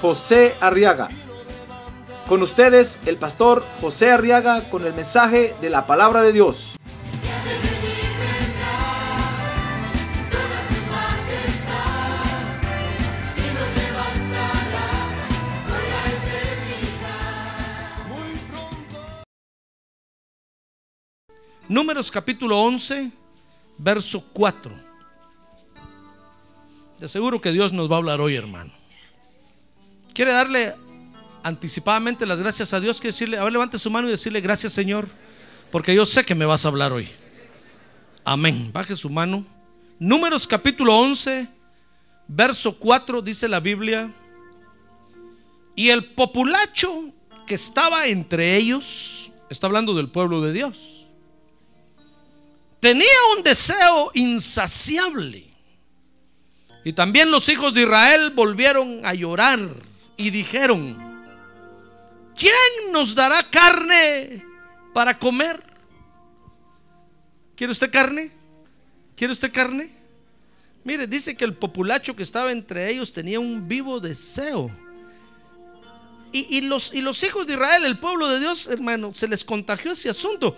José Arriaga. Con ustedes, el pastor José Arriaga con el mensaje de la palabra de Dios. Números capítulo 11, verso 4. De seguro que Dios nos va a hablar hoy, hermano. ¿Quiere darle anticipadamente las gracias a Dios? Que decirle, a ver, levante su mano y decirle gracias, Señor, porque yo sé que me vas a hablar hoy. Amén. Baje su mano. Números capítulo 11, verso 4, dice la Biblia. Y el populacho que estaba entre ellos, está hablando del pueblo de Dios, tenía un deseo insaciable. Y también los hijos de Israel volvieron a llorar y dijeron, ¿quién nos dará carne para comer? ¿Quiere usted carne? ¿Quiere usted carne? Mire, dice que el populacho que estaba entre ellos tenía un vivo deseo. Y, y los, y los hijos de Israel, el pueblo de Dios, hermano, se les contagió ese asunto.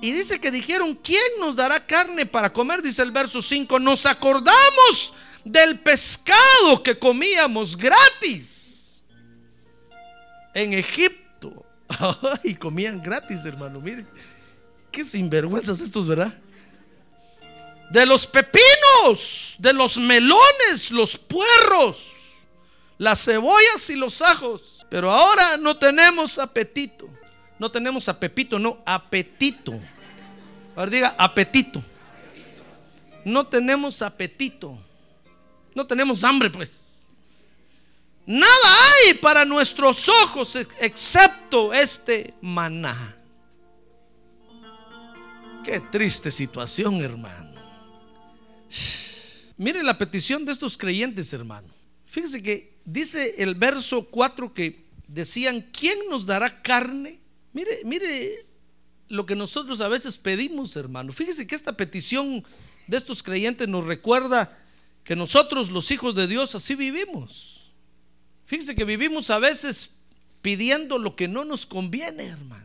Y dice que dijeron, ¿quién nos dará carne para comer? Dice el verso 5, nos acordamos del pescado que comíamos gratis en Egipto. Y comían gratis, hermano, mire. Qué sinvergüenzas estos, ¿verdad? De los pepinos, de los melones, los puerros, las cebollas y los ajos. Pero ahora no tenemos apetito. No tenemos apetito, no, apetito. Ahora diga apetito. No tenemos apetito. No tenemos hambre, pues. Nada hay para nuestros ojos excepto este maná. Qué triste situación, hermano. Mire la petición de estos creyentes, hermano. Fíjese que dice el verso 4 que decían, ¿quién nos dará carne? Mire, mire lo que nosotros a veces pedimos, hermano. Fíjese que esta petición de estos creyentes nos recuerda que nosotros, los hijos de Dios, así vivimos. Fíjese que vivimos a veces pidiendo lo que no nos conviene, hermano.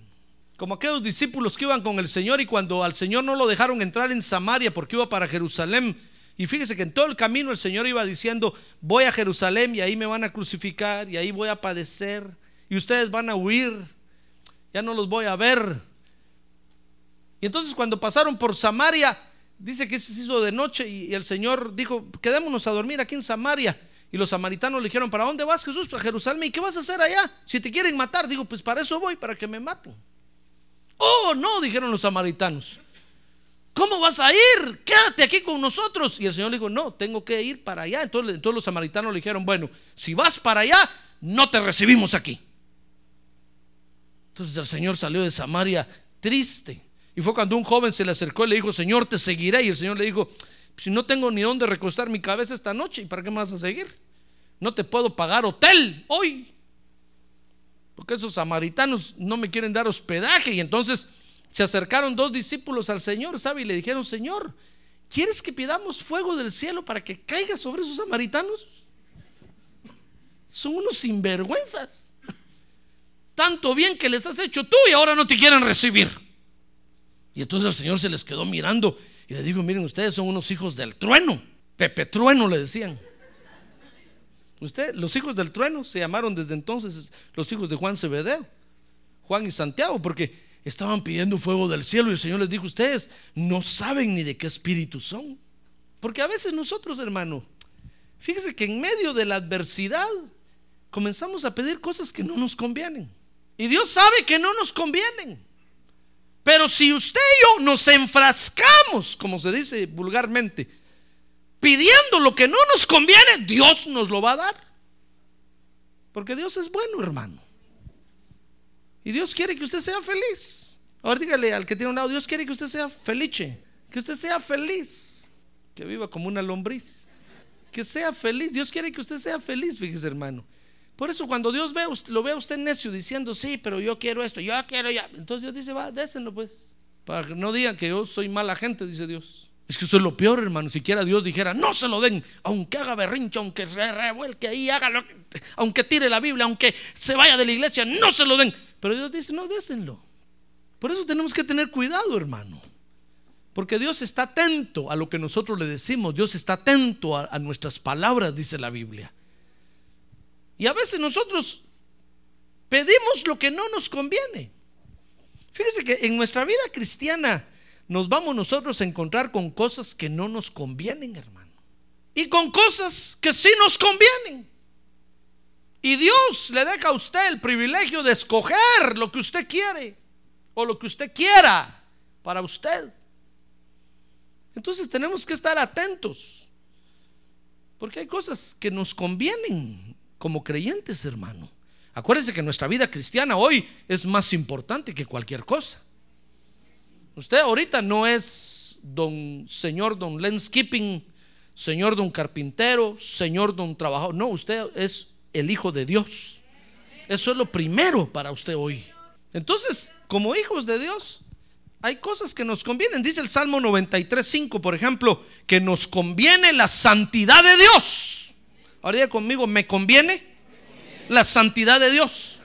Como aquellos discípulos que iban con el Señor y cuando al Señor no lo dejaron entrar en Samaria porque iba para Jerusalén. Y fíjese que en todo el camino el Señor iba diciendo, voy a Jerusalén y ahí me van a crucificar y ahí voy a padecer y ustedes van a huir, ya no los voy a ver. Y entonces cuando pasaron por Samaria, dice que se hizo de noche y el Señor dijo, quedémonos a dormir aquí en Samaria. Y los samaritanos le dijeron, ¿para dónde vas Jesús? Para Jerusalén. ¿Y qué vas a hacer allá? Si te quieren matar, digo, pues para eso voy, para que me maten. Oh, no, dijeron los samaritanos. ¿Cómo vas a ir? Quédate aquí con nosotros. Y el Señor le dijo, no, tengo que ir para allá. Entonces, entonces los samaritanos le dijeron, bueno, si vas para allá, no te recibimos aquí. Entonces el Señor salió de Samaria triste. Y fue cuando un joven se le acercó y le dijo, Señor, te seguiré. Y el Señor le dijo, si no tengo ni dónde recostar mi cabeza esta noche, ¿y para qué me vas a seguir? No te puedo pagar hotel hoy. Porque esos samaritanos no me quieren dar hospedaje. Y entonces se acercaron dos discípulos al Señor, ¿sabe? Y le dijeron, Señor, ¿quieres que pidamos fuego del cielo para que caiga sobre esos samaritanos? Son unos sinvergüenzas. Tanto bien que les has hecho tú y ahora no te quieren recibir. Y entonces el Señor se les quedó mirando y le dijo, miren, ustedes son unos hijos del trueno. Pepe Trueno le decían. Usted, los hijos del trueno se llamaron desde entonces los hijos de Juan Cebedeo, Juan y Santiago, porque estaban pidiendo fuego del cielo y el Señor les dijo, ustedes no saben ni de qué espíritu son. Porque a veces nosotros, hermano, fíjese que en medio de la adversidad comenzamos a pedir cosas que no nos convienen. Y Dios sabe que no nos convienen. Pero si usted y yo nos enfrascamos, como se dice vulgarmente, pidiendo lo que no nos conviene, Dios nos lo va a dar. Porque Dios es bueno, hermano. Y Dios quiere que usted sea feliz. Ahora dígale al que tiene un lado, Dios quiere que usted sea felice, que usted sea feliz, que viva como una lombriz, que sea feliz. Dios quiere que usted sea feliz, fíjese hermano. Por eso cuando Dios ve, lo ve a usted necio diciendo, sí, pero yo quiero esto, yo quiero ya. Entonces Dios dice, va, désenlo pues. Para que no digan que yo soy mala gente, dice Dios. Es que eso es lo peor, hermano. Siquiera Dios dijera, no se lo den, aunque haga berrinche, aunque se revuelque ahí, haga lo, aunque tire la Biblia, aunque se vaya de la iglesia, no se lo den. Pero Dios dice, no, désenlo. Por eso tenemos que tener cuidado, hermano. Porque Dios está atento a lo que nosotros le decimos. Dios está atento a nuestras palabras, dice la Biblia. Y a veces nosotros pedimos lo que no nos conviene. Fíjese que en nuestra vida cristiana nos vamos nosotros a encontrar con cosas que no nos convienen, hermano. Y con cosas que sí nos convienen. Y Dios le deja a usted el privilegio de escoger lo que usted quiere o lo que usted quiera para usted. Entonces tenemos que estar atentos. Porque hay cosas que nos convienen como creyentes, hermano. Acuérdense que nuestra vida cristiana hoy es más importante que cualquier cosa. Usted ahorita no es don señor don landscaping, señor don carpintero, señor don trabajador. No, usted es el hijo de Dios. Eso es lo primero para usted hoy. Entonces, como hijos de Dios, hay cosas que nos convienen. Dice el Salmo 93.5, por ejemplo, que nos conviene la santidad de Dios. Ahora conmigo, ¿me conviene? La santidad de Dios.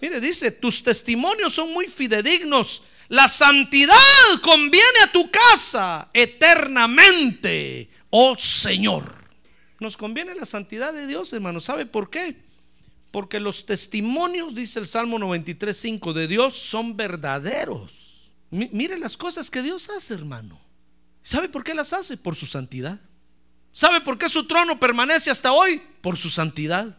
Mire, dice, tus testimonios son muy fidedignos. La santidad conviene a tu casa eternamente, oh Señor. Nos conviene la santidad de Dios, hermano. ¿Sabe por qué? Porque los testimonios, dice el Salmo 93.5 de Dios, son verdaderos. Mire las cosas que Dios hace, hermano. ¿Sabe por qué las hace? Por su santidad. ¿Sabe por qué su trono permanece hasta hoy? Por su santidad.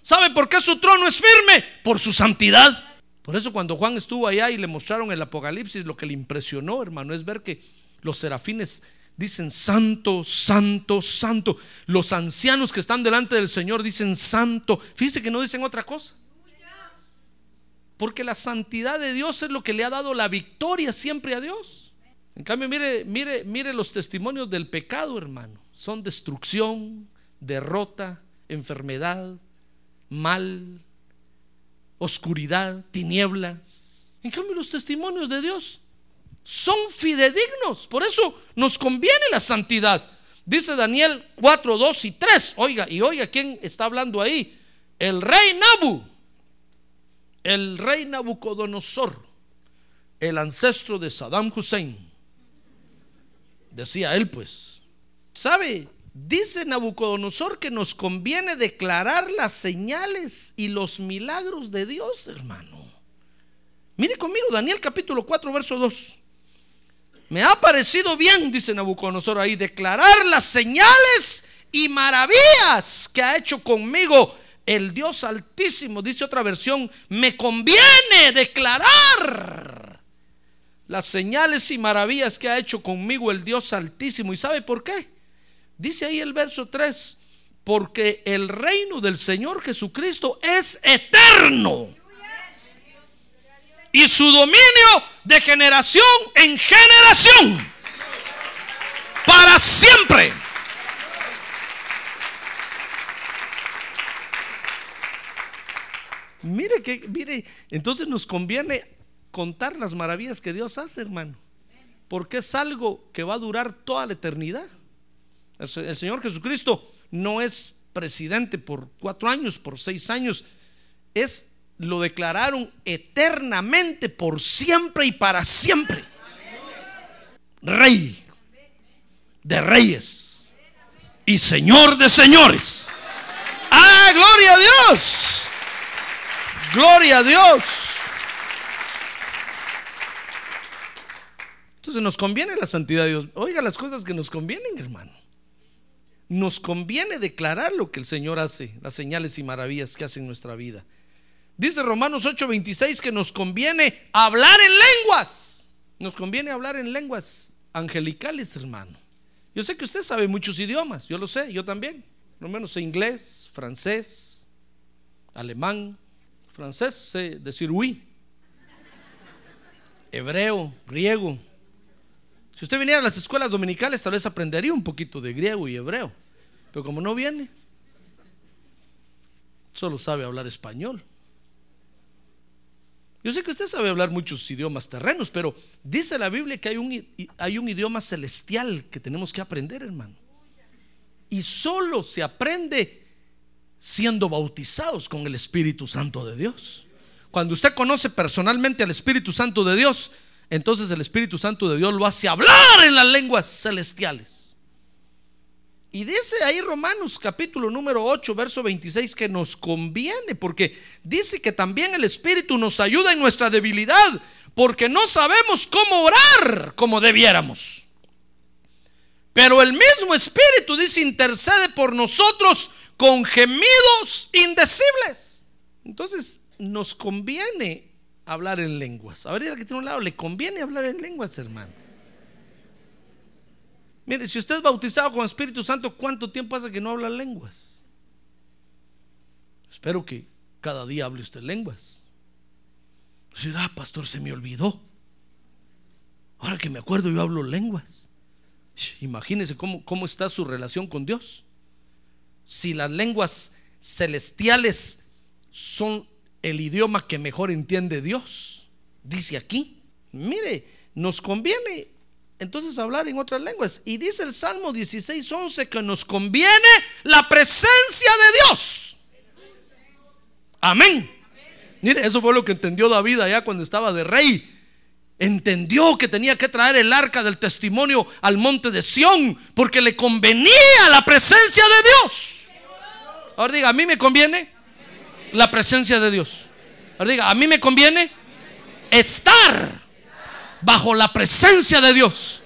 ¿Sabe por qué su trono es firme? Por su santidad. Por eso cuando Juan estuvo allá y le mostraron el Apocalipsis, lo que le impresionó, hermano, es ver que los serafines dicen santo, santo, santo. Los ancianos que están delante del Señor dicen santo. Fíjese que no dicen otra cosa. Porque la santidad de Dios es lo que le ha dado la victoria siempre a Dios. En cambio, mire, mire, mire los testimonios del pecado, hermano son destrucción, derrota, enfermedad, mal, oscuridad, tinieblas. En cambio, los testimonios de Dios son fidedignos. Por eso nos conviene la santidad. Dice Daniel 4, 2 y 3. Oiga, y oiga quién está hablando ahí. El rey Nabu, el rey Nabucodonosor, el ancestro de Saddam Hussein. Decía él, pues, ¿Sabe? Dice Nabucodonosor que nos conviene declarar las señales y los milagros de Dios, hermano. Mire conmigo, Daniel capítulo 4, verso 2. Me ha parecido bien, dice Nabucodonosor ahí, declarar las señales y maravillas que ha hecho conmigo el Dios Altísimo. Dice otra versión, me conviene declarar las señales y maravillas que ha hecho conmigo el Dios Altísimo. ¿Y sabe por qué? Dice ahí el verso 3, porque el reino del Señor Jesucristo es eterno. Y su dominio de generación en generación. Para siempre. Mire que, mire, entonces nos conviene contar las maravillas que Dios hace, hermano. Porque es algo que va a durar toda la eternidad. El Señor Jesucristo no es presidente por cuatro años, por seis años. Es, lo declararon eternamente, por siempre y para siempre. Rey de reyes y Señor de señores. ¡Ah, gloria a Dios! ¡Gloria a Dios! Entonces nos conviene la santidad de Dios. Oiga las cosas que nos convienen, hermano nos conviene declarar lo que el Señor hace, las señales y maravillas que hace en nuestra vida. Dice Romanos 8:26 que nos conviene hablar en lenguas. Nos conviene hablar en lenguas angelicales, hermano. Yo sé que usted sabe muchos idiomas, yo lo sé, yo también. Lo menos sé inglés, francés, alemán, francés, sé decir oui, hebreo, griego. Si usted viniera a las escuelas dominicales, tal vez aprendería un poquito de griego y hebreo. Pero como no viene, solo sabe hablar español. Yo sé que usted sabe hablar muchos idiomas terrenos, pero dice la Biblia que hay un, hay un idioma celestial que tenemos que aprender, hermano. Y solo se aprende siendo bautizados con el Espíritu Santo de Dios. Cuando usted conoce personalmente al Espíritu Santo de Dios, entonces el Espíritu Santo de Dios lo hace hablar en las lenguas celestiales. Y dice ahí Romanos capítulo número 8, verso 26 que nos conviene, porque dice que también el Espíritu nos ayuda en nuestra debilidad, porque no sabemos cómo orar como debiéramos. Pero el mismo Espíritu dice intercede por nosotros con gemidos indecibles. Entonces nos conviene hablar en lenguas. A ver, que tiene un lado, le conviene hablar en lenguas, hermano. Mire, si usted es bautizado con Espíritu Santo, ¿cuánto tiempo hace que no habla lenguas? Espero que cada día hable usted lenguas. Decir, ah, pastor, se me olvidó. Ahora que me acuerdo, yo hablo lenguas. Imagínese cómo, cómo está su relación con Dios. Si las lenguas celestiales son el idioma que mejor entiende Dios, dice aquí. Mire, nos conviene entonces hablar en otras lenguas. Y dice el Salmo 16, 11 que nos conviene la presencia de Dios. Amén. Mire, eso fue lo que entendió David allá cuando estaba de rey. Entendió que tenía que traer el arca del testimonio al monte de Sión porque le convenía la presencia de Dios. Ahora diga, a mí me conviene la presencia de Dios. Diga, a mí me conviene estar bajo la presencia de Dios.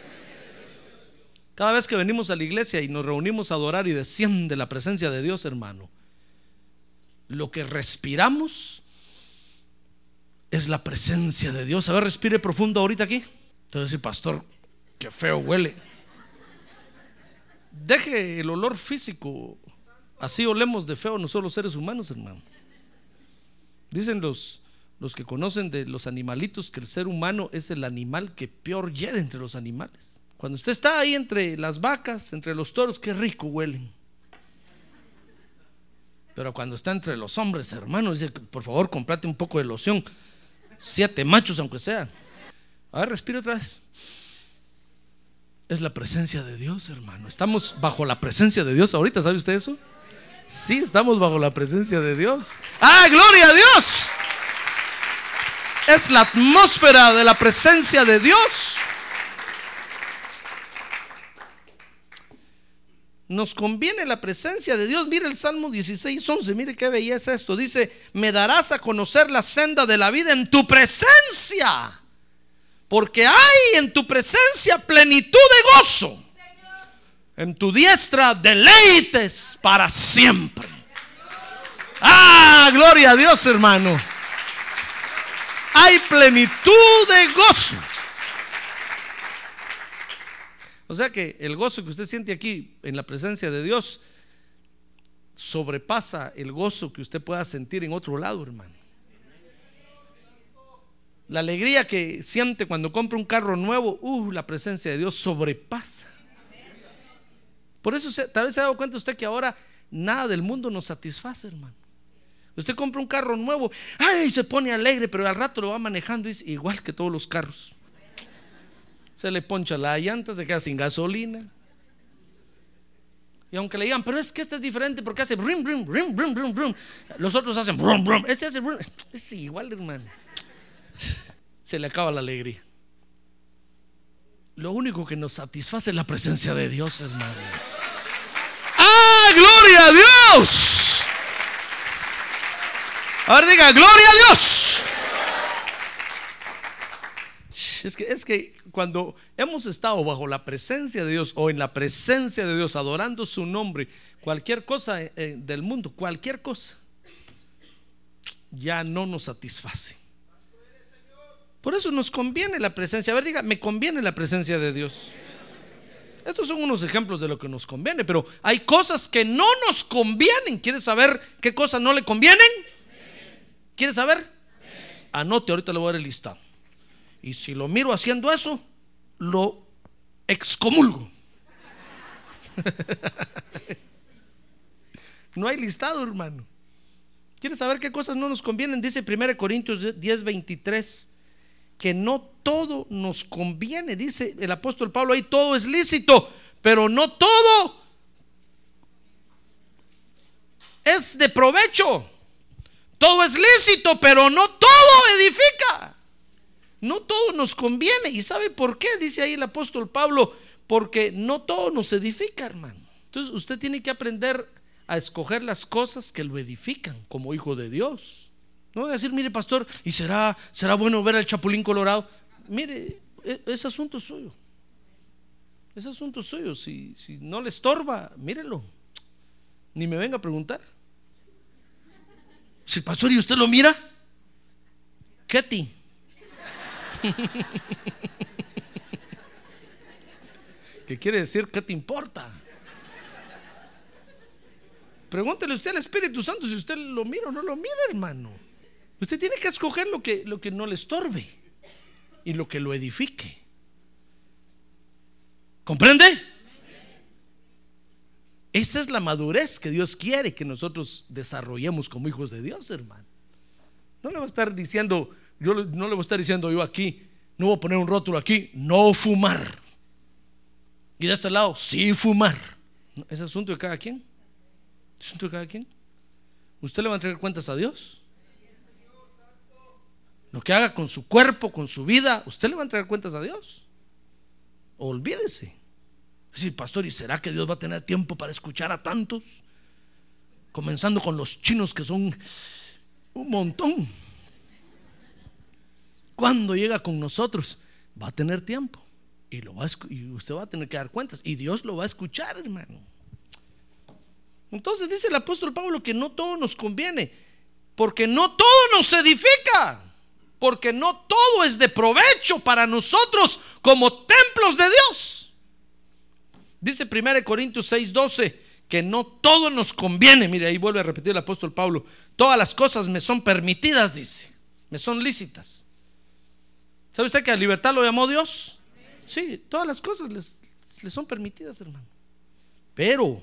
Cada vez que venimos a la iglesia y nos reunimos a adorar y desciende la presencia de Dios, hermano, lo que respiramos es la presencia de Dios. A ver, respire profundo ahorita aquí. Entonces, pastor, qué feo huele. Deje el olor físico. Así olemos de feo nosotros los seres humanos, hermano. Dicen los, los que conocen de los animalitos que el ser humano es el animal que peor hiede entre los animales. Cuando usted está ahí entre las vacas, entre los toros, qué rico huelen. Pero cuando está entre los hombres, hermano, dice, por favor, comprate un poco de loción. Siete machos, aunque sea. A ver, respire otra vez. Es la presencia de Dios, hermano. Estamos bajo la presencia de Dios ahorita, ¿sabe usted eso? Sí, estamos bajo la presencia de Dios. ¡Ah, gloria a Dios! es la atmósfera de la presencia de Dios. Nos conviene la presencia de Dios. Mire el Salmo 16, 11. Mire qué belleza esto. Dice: Me darás a conocer la senda de la vida en tu presencia. Porque hay en tu presencia plenitud de gozo. En tu diestra deleites para siempre. Ah, gloria a Dios, hermano hay plenitud de gozo. O sea que el gozo que usted siente aquí en la presencia de Dios sobrepasa el gozo que usted pueda sentir en otro lado, hermano. La alegría que siente cuando compra un carro nuevo, uh, la presencia de Dios sobrepasa. Por eso tal vez se ha dado cuenta usted que ahora nada del mundo nos satisface, hermano. Usted compra un carro nuevo, ay, se pone alegre, pero al rato lo va manejando y es igual que todos los carros. Se le poncha la llanta, se queda sin gasolina. Y aunque le digan, pero es que este es diferente porque hace brum, brum, brum, brum, brum, brum. Los otros hacen brum, brum. Este hace brum. Es igual, hermano. Se le acaba la alegría. Lo único que nos satisface es la presencia de Dios, hermano. ¡Ah, gloria a Dios! Ahora diga, gloria a Dios. Es que, es que cuando hemos estado bajo la presencia de Dios o en la presencia de Dios, adorando su nombre, cualquier cosa eh, del mundo, cualquier cosa, ya no nos satisface. Por eso nos conviene la presencia. A ver, diga, me conviene la presencia de Dios. Estos son unos ejemplos de lo que nos conviene, pero hay cosas que no nos convienen. ¿Quieres saber qué cosas no le convienen? ¿Quiere saber? Anote, ahorita le voy a dar el listado. Y si lo miro haciendo eso, lo excomulgo. no hay listado, hermano. ¿Quieres saber qué cosas no nos convienen? Dice 1 Corintios 10, 23, que no todo nos conviene. Dice el apóstol Pablo ahí, todo es lícito, pero no todo es de provecho. Todo es lícito, pero no todo edifica. No todo nos conviene. ¿Y sabe por qué? Dice ahí el apóstol Pablo, porque no todo nos edifica, hermano. Entonces usted tiene que aprender a escoger las cosas que lo edifican como hijo de Dios. No voy a decir, mire pastor, ¿y será, será bueno ver al chapulín colorado? Mire, e, ese asunto es suyo. Ese asunto es suyo. Si, si no le estorba, mírelo. Ni me venga a preguntar. Si el pastor y usted lo mira, Ketty. ¿Qué quiere decir? ¿Qué te importa? Pregúntele usted al Espíritu Santo si usted lo mira o no lo mira, hermano. Usted tiene que escoger lo que, lo que no le estorbe y lo que lo edifique. ¿Comprende? Esa es la madurez que Dios quiere que nosotros desarrollemos como hijos de Dios, hermano. No le va a estar diciendo, yo no le voy a estar diciendo yo aquí, no voy a poner un rótulo aquí, no fumar. Y de este lado, sí fumar. Es asunto de cada quien. Asunto de cada quien. ¿Usted le va a entregar cuentas a Dios? Lo que haga con su cuerpo, con su vida, usted le va a entregar cuentas a Dios. Olvídese. Sí, pastor, ¿y será que Dios va a tener tiempo para escuchar a tantos? Comenzando con los chinos que son un montón. Cuando llega con nosotros, va a tener tiempo. Y, lo va y usted va a tener que dar cuentas. Y Dios lo va a escuchar, hermano. Entonces dice el apóstol Pablo que no todo nos conviene. Porque no todo nos edifica. Porque no todo es de provecho para nosotros como templos de Dios. Dice 1 Corintios 6, 12 que no todo nos conviene. Mire, ahí vuelve a repetir el apóstol Pablo. Todas las cosas me son permitidas, dice. Me son lícitas. ¿Sabe usted que a libertad lo llamó Dios? Sí, todas las cosas les, les son permitidas, hermano. Pero,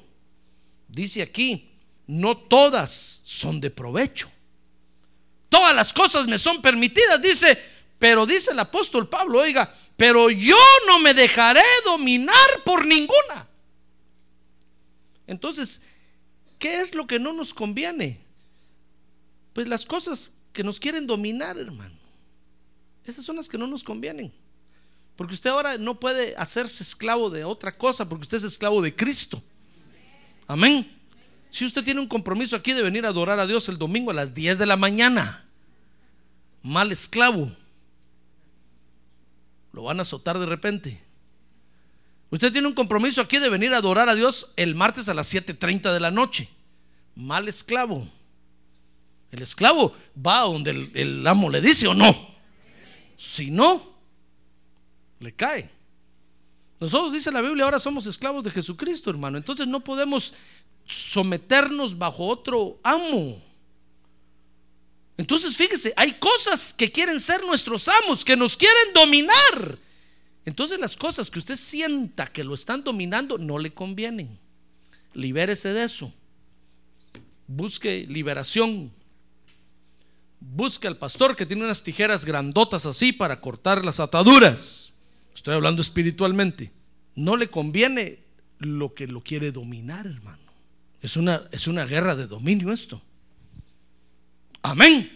dice aquí, no todas son de provecho. Todas las cosas me son permitidas, dice, pero dice el apóstol Pablo, oiga, pero yo no me dejaré dominar por ninguna. Entonces, ¿qué es lo que no nos conviene? Pues las cosas que nos quieren dominar, hermano. Esas son las que no nos convienen. Porque usted ahora no puede hacerse esclavo de otra cosa, porque usted es esclavo de Cristo. Amén. Si usted tiene un compromiso aquí de venir a adorar a Dios el domingo a las 10 de la mañana, mal esclavo, lo van a azotar de repente. Usted tiene un compromiso aquí de venir a adorar a Dios el martes a las 7.30 de la noche. Mal esclavo. El esclavo va donde el, el amo le dice o no. Si no, le cae. Nosotros dice la Biblia, ahora somos esclavos de Jesucristo, hermano. Entonces no podemos someternos bajo otro amo. Entonces, fíjese, hay cosas que quieren ser nuestros amos, que nos quieren dominar. Entonces, las cosas que usted sienta que lo están dominando no le convienen. Libérese de eso. Busque liberación. Busque al pastor que tiene unas tijeras grandotas así para cortar las ataduras. Estoy hablando espiritualmente. No le conviene lo que lo quiere dominar, hermano. Es una, es una guerra de dominio esto. Amén.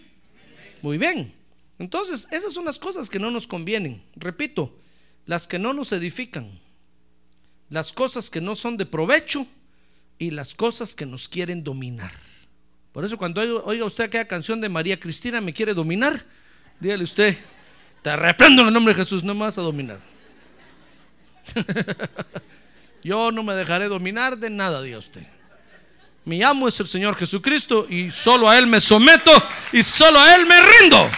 Muy bien. Entonces, esas son las cosas que no nos convienen. Repito, las que no nos edifican, las cosas que no son de provecho y las cosas que nos quieren dominar. Por eso cuando oiga usted aquella canción de María Cristina, ¿me quiere dominar? Dígale usted, te reprendo en el nombre de Jesús, no me vas a dominar. Yo no me dejaré dominar de nada, diga usted. Mi amo es el Señor Jesucristo y solo a Él me someto y solo a Él me rindo.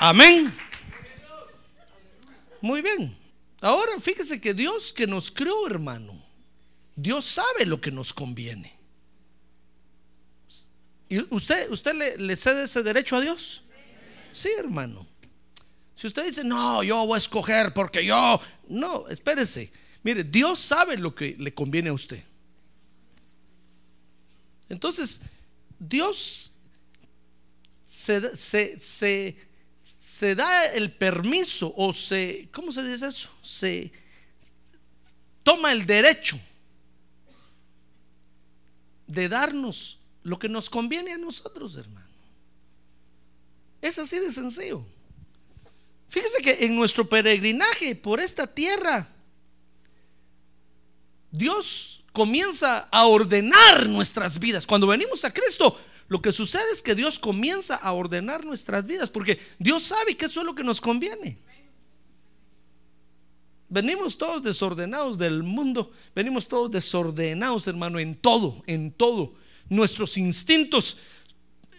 Amén. Muy bien. Ahora fíjese que Dios que nos creó, hermano, Dios sabe lo que nos conviene. ¿Y usted, usted le, le cede ese derecho a Dios? Sí, hermano. Si usted dice, no, yo voy a escoger porque yo, no, espérese. Mire, Dios sabe lo que le conviene a usted. Entonces, Dios se, se, se, se da el permiso o se, ¿cómo se dice eso? Se toma el derecho de darnos lo que nos conviene a nosotros, hermano. Es así de sencillo. Fíjese que en nuestro peregrinaje por esta tierra, Dios comienza a ordenar nuestras vidas. Cuando venimos a Cristo, lo que sucede es que Dios comienza a ordenar nuestras vidas, porque Dios sabe que eso es lo que nos conviene. Venimos todos desordenados del mundo, venimos todos desordenados, hermano, en todo, en todo. Nuestros instintos,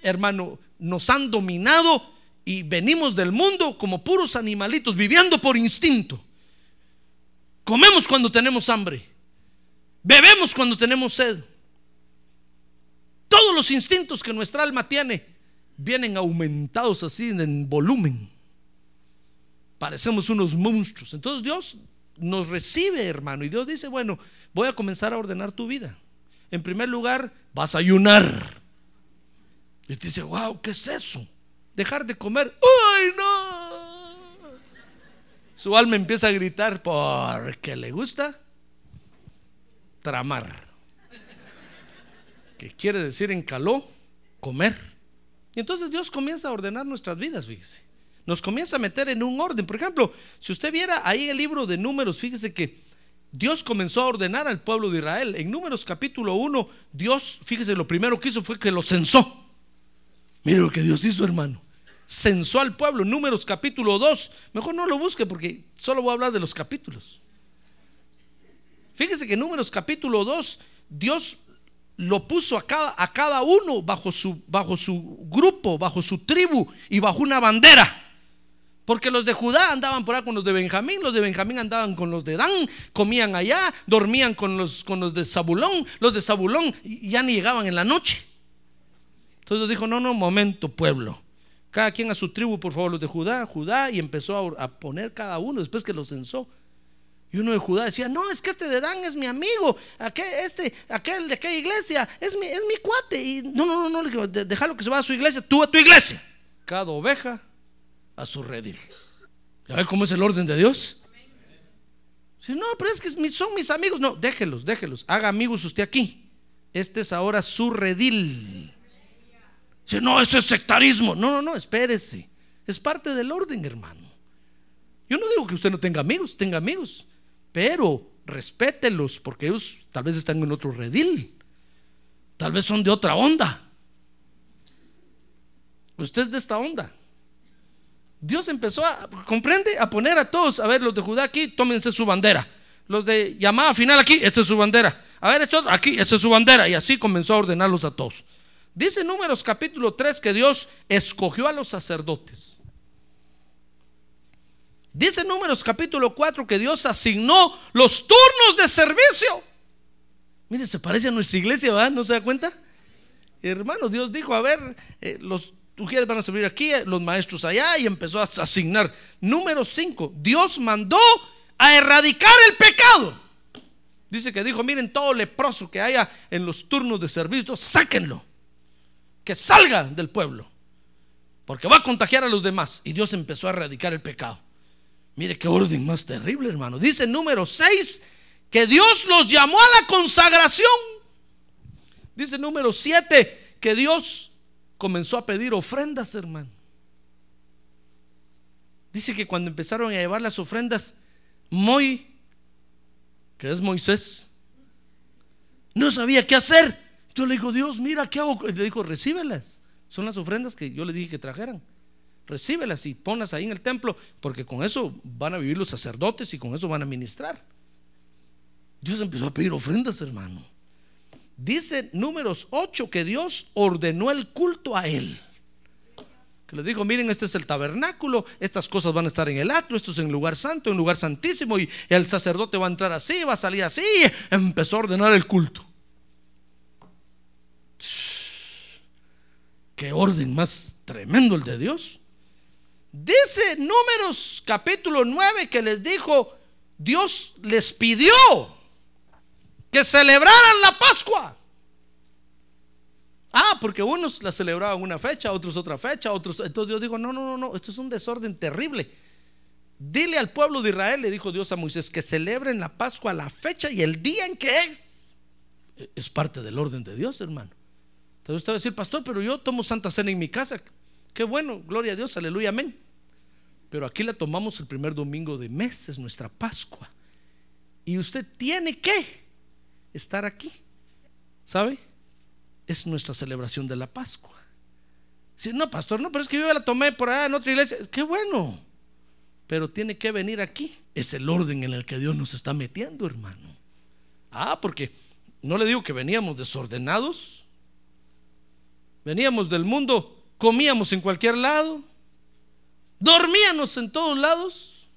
hermano, nos han dominado y venimos del mundo como puros animalitos, viviendo por instinto. Comemos cuando tenemos hambre, bebemos cuando tenemos sed. Todos los instintos que nuestra alma tiene vienen aumentados así en volumen. Parecemos unos monstruos. Entonces Dios nos recibe, hermano, y Dios dice, bueno, voy a comenzar a ordenar tu vida. En primer lugar, vas a ayunar. Y te dice, wow, ¿qué es eso? Dejar de comer. ¡Ay, no! Su alma empieza a gritar porque le gusta tramar. Que quiere decir en caló, comer. Y entonces Dios comienza a ordenar nuestras vidas, fíjese. Nos comienza a meter en un orden. Por ejemplo, si usted viera ahí en el libro de números, fíjese que Dios comenzó a ordenar al pueblo de Israel. En números capítulo 1, Dios, fíjese, lo primero que hizo fue que lo censó. Mire lo que Dios hizo, hermano. Censó al pueblo. Números capítulo 2. Mejor no lo busque porque solo voy a hablar de los capítulos. Fíjese que números capítulo 2, Dios lo puso a cada, a cada uno bajo su, bajo su grupo, bajo su tribu y bajo una bandera. Porque los de Judá andaban por ahí con los de Benjamín, los de Benjamín andaban con los de Dan, comían allá, dormían con los, con los de Zabulón, los de Zabulón ya ni llegaban en la noche. Entonces dijo, no, no, momento, pueblo. Cada quien a su tribu, por favor, los de Judá, Judá, y empezó a, poner cada uno después que lo censó. Y uno de Judá decía, no, es que este de Dan es mi amigo, aquel, este, aquel de aquella iglesia, es mi, es mi cuate. Y no, no, no, no, déjalo que se vaya a su iglesia, tú a tu iglesia. Cada oveja a su redil. ¿Ya ve cómo es el orden de Dios? Si no, pero es que son mis amigos. No, déjelos, déjelos. Haga amigos usted aquí. Este es ahora su redil. Si no, eso es sectarismo. No, no, no, espérese. Es parte del orden, hermano. Yo no digo que usted no tenga amigos, tenga amigos, pero respételos porque ellos tal vez están en otro redil. Tal vez son de otra onda. Usted es de esta onda. Dios empezó a, comprende, a poner a todos, a ver, los de Judá aquí, tómense su bandera. Los de llamada final aquí, esta es su bandera. A ver, esto aquí, esta es su bandera. Y así comenzó a ordenarlos a todos. Dice Números capítulo 3 que Dios escogió a los sacerdotes. Dice Números capítulo 4 que Dios asignó los turnos de servicio. Mire, se parece a nuestra iglesia, ¿verdad? ¿No se da cuenta? Hermano, Dios dijo, a ver, eh, los mujeres van a servir aquí, los maestros allá, y empezó a asignar. Número 5, Dios mandó a erradicar el pecado. Dice que dijo, miren todo leproso que haya en los turnos de servicio, sáquenlo que salga del pueblo, porque va a contagiar a los demás. Y Dios empezó a erradicar el pecado. Mire qué orden más terrible, hermano. Dice número 6 que Dios los llamó a la consagración. Dice número 7 que Dios comenzó a pedir ofrendas, hermano. Dice que cuando empezaron a llevar las ofrendas, Muy, que es Moisés, no sabía qué hacer. Yo le digo, Dios, mira, ¿qué hago? le dijo, recíbelas. Son las ofrendas que yo le dije que trajeran. Recíbelas y ponlas ahí en el templo, porque con eso van a vivir los sacerdotes y con eso van a ministrar. Dios empezó a pedir ofrendas, hermano. Dice números 8 que Dios ordenó el culto a Él. que les dijo, miren, este es el tabernáculo, estas cosas van a estar en el atrio, esto es en lugar santo, en lugar santísimo, y el sacerdote va a entrar así, va a salir así, empezó a ordenar el culto. Qué orden más tremendo el de Dios. Dice números capítulo 9 que les dijo, Dios les pidió que celebraran la Pascua. Ah, porque unos la celebraban una fecha, otros otra fecha, otros. Entonces Dios dijo: No, no, no, no, esto es un desorden terrible. Dile al pueblo de Israel, le dijo Dios a Moisés, que celebren la Pascua la fecha y el día en que es. Es parte del orden de Dios, hermano. Entonces usted va a decir, pastor, pero yo tomo Santa Cena en mi casa. Qué bueno, gloria a Dios, aleluya, amén. Pero aquí la tomamos el primer domingo de mes, es nuestra Pascua. Y usted tiene que estar aquí. ¿Sabe? Es nuestra celebración de la Pascua. Si no, pastor, no, pero es que yo la tomé por allá en otra iglesia. Qué bueno. Pero tiene que venir aquí. Es el orden en el que Dios nos está metiendo, hermano. Ah, porque no le digo que veníamos desordenados. Veníamos del mundo, comíamos en cualquier lado, dormíamos en todos lados,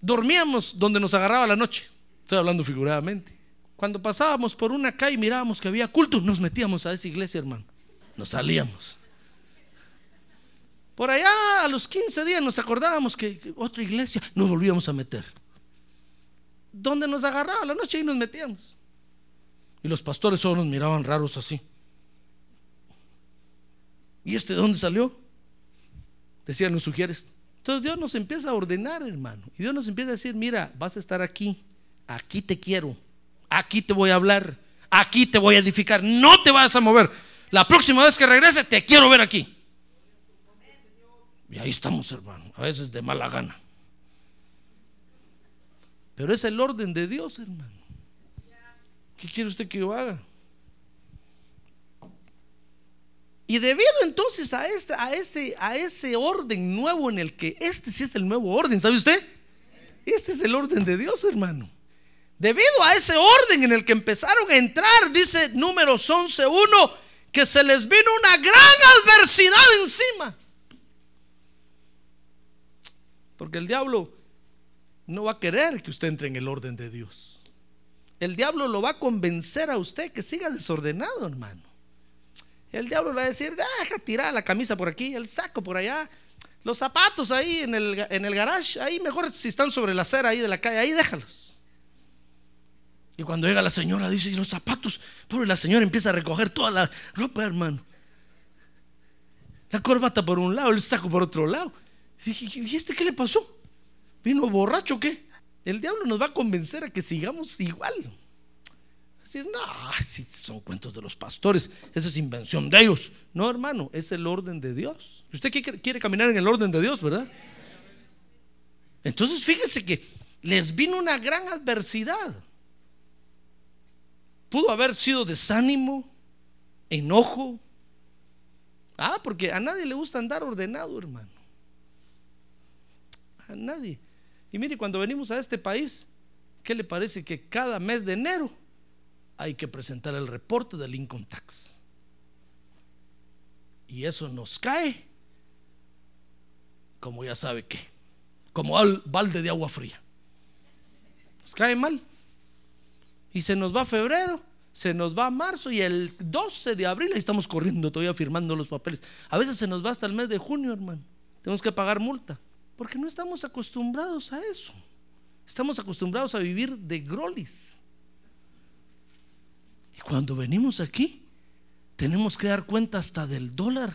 dormíamos donde nos agarraba la noche. Estoy hablando figuradamente. Cuando pasábamos por una calle y mirábamos que había culto, nos metíamos a esa iglesia, hermano. Nos salíamos. Por allá a los 15 días nos acordábamos que, otra iglesia nos volvíamos a meter. Donde nos agarraba la noche y nos metíamos. Y los pastores solo nos miraban raros así. ¿Y este de dónde salió? Decían los sugieres. Entonces Dios nos empieza a ordenar, hermano. Y Dios nos empieza a decir, mira, vas a estar aquí. Aquí te quiero. Aquí te voy a hablar. Aquí te voy a edificar. No te vas a mover. La próxima vez que regrese, te quiero ver aquí. Y ahí estamos, hermano. A veces de mala gana. Pero es el orden de Dios, hermano. ¿Qué quiere usted que yo haga? Y debido entonces a, este, a, ese, a ese orden nuevo en el que este sí es el nuevo orden, ¿sabe usted? Este es el orden de Dios, hermano. Debido a ese orden en el que empezaron a entrar, dice números 11.1, que se les vino una gran adversidad encima. Porque el diablo no va a querer que usted entre en el orden de Dios. El diablo lo va a convencer a usted que siga desordenado, hermano. El diablo le va a decir, deja tirar la camisa por aquí, el saco por allá, los zapatos ahí en el, en el garage, ahí mejor si están sobre la acera ahí de la calle, ahí déjalos. Y cuando llega la señora, dice, ¿y los zapatos? Pobre, la señora empieza a recoger toda la ropa, hermano. La corbata por un lado, el saco por otro lado. Y dije, ¿y este qué le pasó? ¿Vino borracho o qué? El diablo nos va a convencer a que sigamos igual. No, si son cuentos de los pastores, esa es invención de ellos. No, hermano, es el orden de Dios. Usted quiere caminar en el orden de Dios, ¿verdad? Entonces fíjese que les vino una gran adversidad. Pudo haber sido desánimo, enojo. Ah, porque a nadie le gusta andar ordenado, hermano. A nadie. Y mire, cuando venimos a este país, ¿qué le parece que cada mes de enero hay que presentar el reporte del income tax? Y eso nos cae, como ya sabe que, como al balde de agua fría. Nos cae mal. Y se nos va febrero, se nos va marzo y el 12 de abril ahí estamos corriendo todavía firmando los papeles. A veces se nos va hasta el mes de junio, hermano. Tenemos que pagar multa. Porque no estamos acostumbrados a eso. Estamos acostumbrados a vivir de grolis. Y cuando venimos aquí, tenemos que dar cuenta hasta del dólar.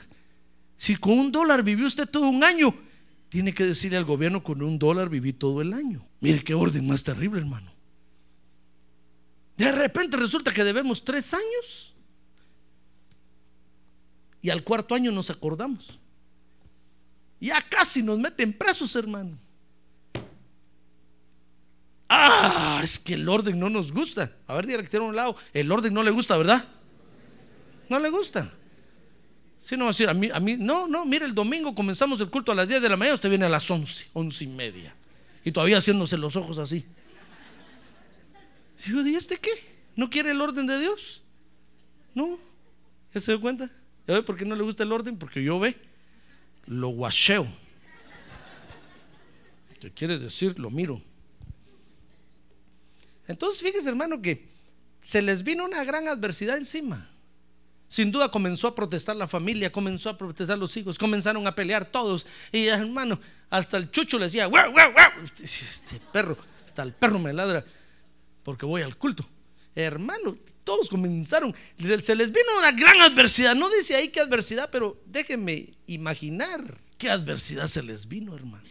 Si con un dólar vivió usted todo un año, tiene que decirle al gobierno con un dólar viví todo el año. Mire qué orden más terrible, hermano. De repente resulta que debemos tres años y al cuarto año nos acordamos. Ya casi nos meten presos, hermano. Ah, es que el orden no nos gusta. A ver, dígale que tiene un lado. El orden no le gusta, ¿verdad? No le gusta. Si no va a decir, a mí, a mí, no, no, mire, el domingo comenzamos el culto a las 10 de la mañana, usted viene a las 11, 11 y media. Y todavía haciéndose los ojos así. Digo, ¿y este qué? ¿No quiere el orden de Dios? No. ¿Ya se dio cuenta? ¿Ya ve por qué no le gusta el orden? Porque yo ve, lo guacheo. ¿Qué quiere decir? Lo miro. Entonces, fíjese, hermano, que se les vino una gran adversidad encima. Sin duda comenzó a protestar la familia, comenzó a protestar los hijos, comenzaron a pelear todos. Y hermano, hasta el chucho le decía, ¡Guau, guau, guau! Este perro, hasta el perro me ladra porque voy al culto. Hermano, todos comenzaron, se les vino una gran adversidad. No dice ahí qué adversidad, pero déjenme imaginar qué adversidad se les vino, hermano.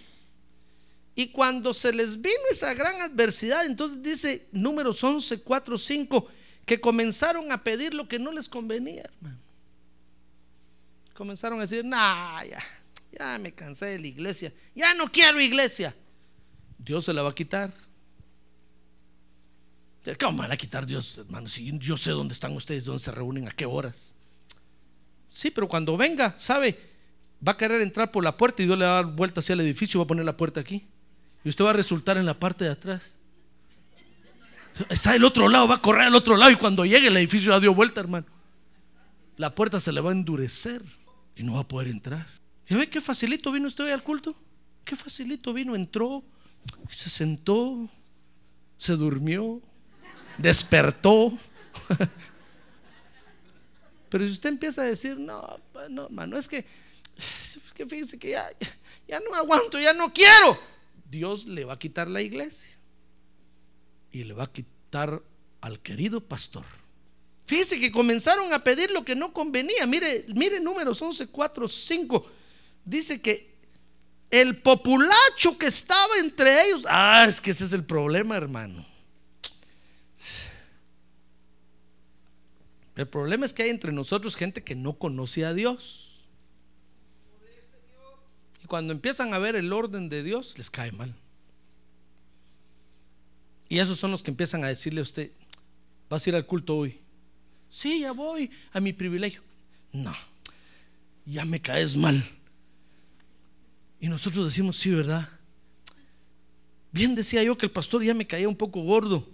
Y cuando se les vino esa gran adversidad, entonces dice números 11, 4, 5, que comenzaron a pedir lo que no les convenía, hermano. Comenzaron a decir, nah, ya, ya me cansé de la iglesia, ya no quiero iglesia. Dios se la va a quitar. ¿Cómo van a quitar Dios, hermano? Si yo sé dónde están ustedes, dónde se reúnen, a qué horas. Sí, pero cuando venga, ¿sabe? Va a querer entrar por la puerta y Dios le va a dar vuelta hacia el edificio y va a poner la puerta aquí. Y usted va a resultar en la parte de atrás. Está del otro lado, va a correr al otro lado y cuando llegue el edificio ya dio vuelta, hermano. La puerta se le va a endurecer y no va a poder entrar. ¿Ya ve qué facilito vino usted hoy al culto? Qué facilito vino, entró, se sentó, se durmió, despertó. Pero si usted empieza a decir, no, no, hermano, es que, es que fíjese que ya, ya no aguanto, ya no quiero. Dios le va a quitar la iglesia y le va a quitar al querido pastor. Fíjese que comenzaron a pedir lo que no convenía. Mire, mire números 11, 4, 5. Dice que el populacho que estaba entre ellos, ah, es que ese es el problema, hermano. El problema es que hay entre nosotros gente que no conoce a Dios. Cuando empiezan a ver el orden de Dios, les cae mal. Y esos son los que empiezan a decirle a usted, ¿vas a ir al culto hoy? Sí, ya voy a mi privilegio. No, ya me caes mal. Y nosotros decimos, sí, ¿verdad? Bien decía yo que el pastor ya me caía un poco gordo.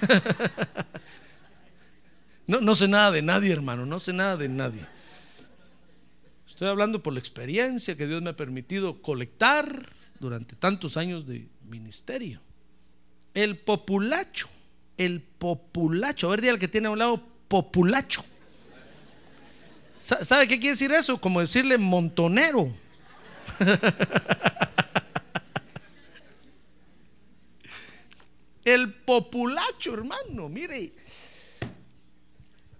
No, no sé nada de nadie, hermano, no sé nada de nadie. Estoy hablando por la experiencia que Dios me ha permitido colectar durante tantos años de ministerio. El populacho, el populacho, a ver, día el que tiene a un lado, populacho. ¿Sabe qué quiere decir eso? Como decirle montonero. El populacho, hermano, mire.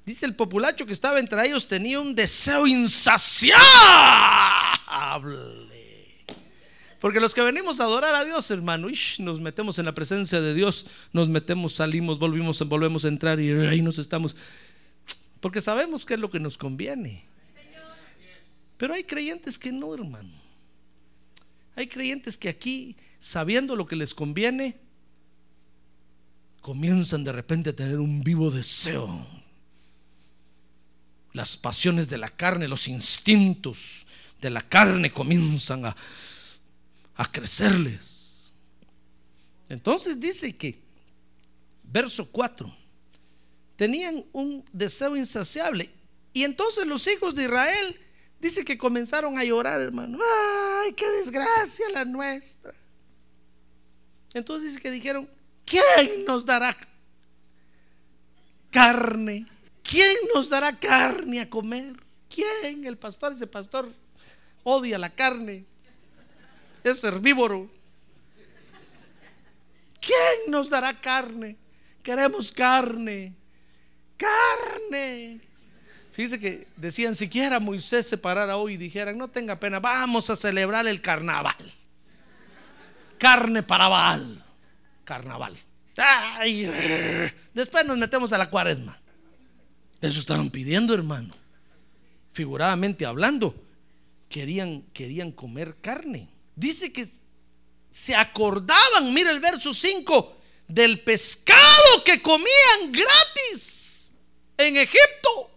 Dice el populacho que estaba entre ellos tenía un deseo insaciable. Porque los que venimos a adorar a Dios, hermano, nos metemos en la presencia de Dios, nos metemos, salimos, volvimos, volvemos a entrar y ahí nos estamos. Porque sabemos que es lo que nos conviene. Pero hay creyentes que no, hermano. Hay creyentes que aquí, sabiendo lo que les conviene, comienzan de repente a tener un vivo deseo las pasiones de la carne, los instintos de la carne comienzan a, a crecerles. Entonces dice que, verso 4, tenían un deseo insaciable. Y entonces los hijos de Israel, dice que comenzaron a llorar, hermano. Ay, qué desgracia la nuestra. Entonces dice que dijeron, ¿quién nos dará carne ¿Quién nos dará carne a comer? ¿Quién? El pastor, ese pastor odia la carne. Es herbívoro. ¿Quién nos dará carne? Queremos carne. Carne. Fíjese que decían, siquiera Moisés se parara hoy y dijeran, no tenga pena, vamos a celebrar el carnaval. Carne para Baal. Carnaval. después nos metemos a la cuaresma. Eso estaban pidiendo, hermano. Figuradamente hablando, querían, querían comer carne. Dice que se acordaban, mira el verso 5, del pescado que comían gratis en Egipto.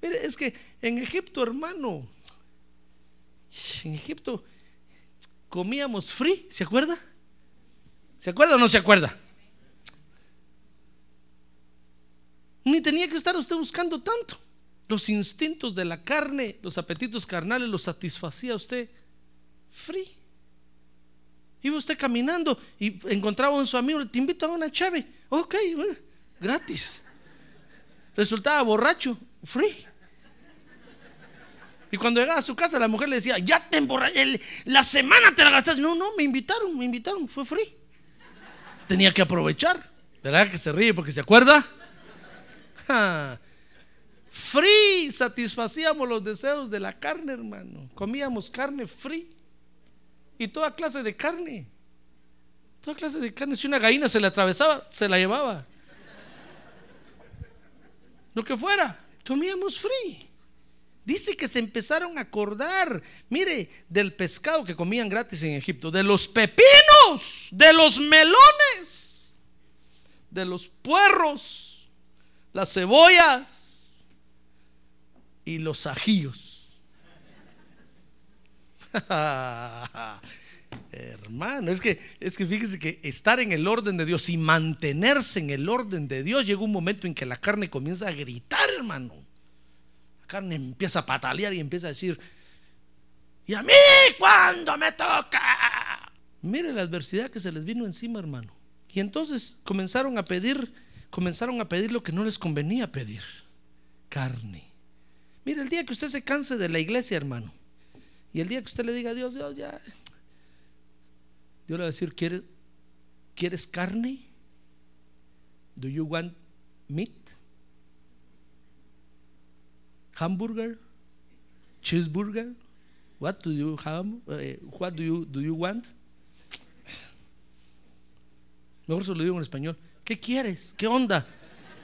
Mire, es que en Egipto, hermano, en Egipto comíamos free, ¿se acuerda? ¿Se acuerda o no se acuerda? Ni tenía que estar usted buscando tanto? Los instintos de la carne, los apetitos carnales, los satisfacía usted free. Iba usted caminando y encontraba a su amigo, te invito a una chave. Ok, gratis. Resultaba borracho, free. Y cuando llegaba a su casa, la mujer le decía, ya te emborrachaste, la semana te la gastaste. No, no, me invitaron, me invitaron, fue free. Tenía que aprovechar. ¿Verdad que se ríe porque se acuerda? Free, satisfacíamos los deseos de la carne, hermano. Comíamos carne free. Y toda clase de carne. Toda clase de carne. Si una gallina se le atravesaba, se la llevaba. Lo que fuera, comíamos free. Dice que se empezaron a acordar, mire, del pescado que comían gratis en Egipto, de los pepinos, de los melones, de los puerros, las cebollas y los ajíos. Hermano, es que es que fíjese que estar en el orden de Dios y mantenerse en el orden de Dios llega un momento en que la carne comienza a gritar, hermano. La carne empieza a patalear y empieza a decir, ¿y a mí cuándo me toca? Mire la adversidad que se les vino encima, hermano. Y entonces comenzaron a pedir, comenzaron a pedir lo que no les convenía pedir, carne. Mire, el día que usted se canse de la iglesia, hermano, y el día que usted le diga a Dios, Dios, ya, Dios le va a decir, ¿quieres, ¿quieres carne? Do you want meat? Hamburger? Cheeseburger? What do you have? Eh, what do you, do you want? Mejor se lo digo en español. ¿Qué quieres? ¿Qué onda?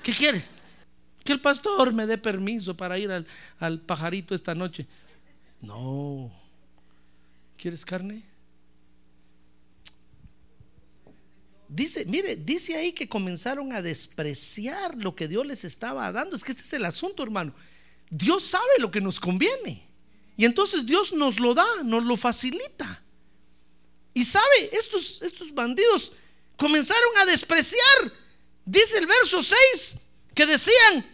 ¿Qué quieres? Que el pastor me dé permiso para ir al, al pajarito esta noche. No. ¿Quieres carne? Dice, mire, dice ahí que comenzaron a despreciar lo que Dios les estaba dando. Es que este es el asunto, hermano. Dios sabe lo que nos conviene. Y entonces Dios nos lo da, nos lo facilita. Y sabe, estos, estos bandidos comenzaron a despreciar. Dice el verso 6 que decían,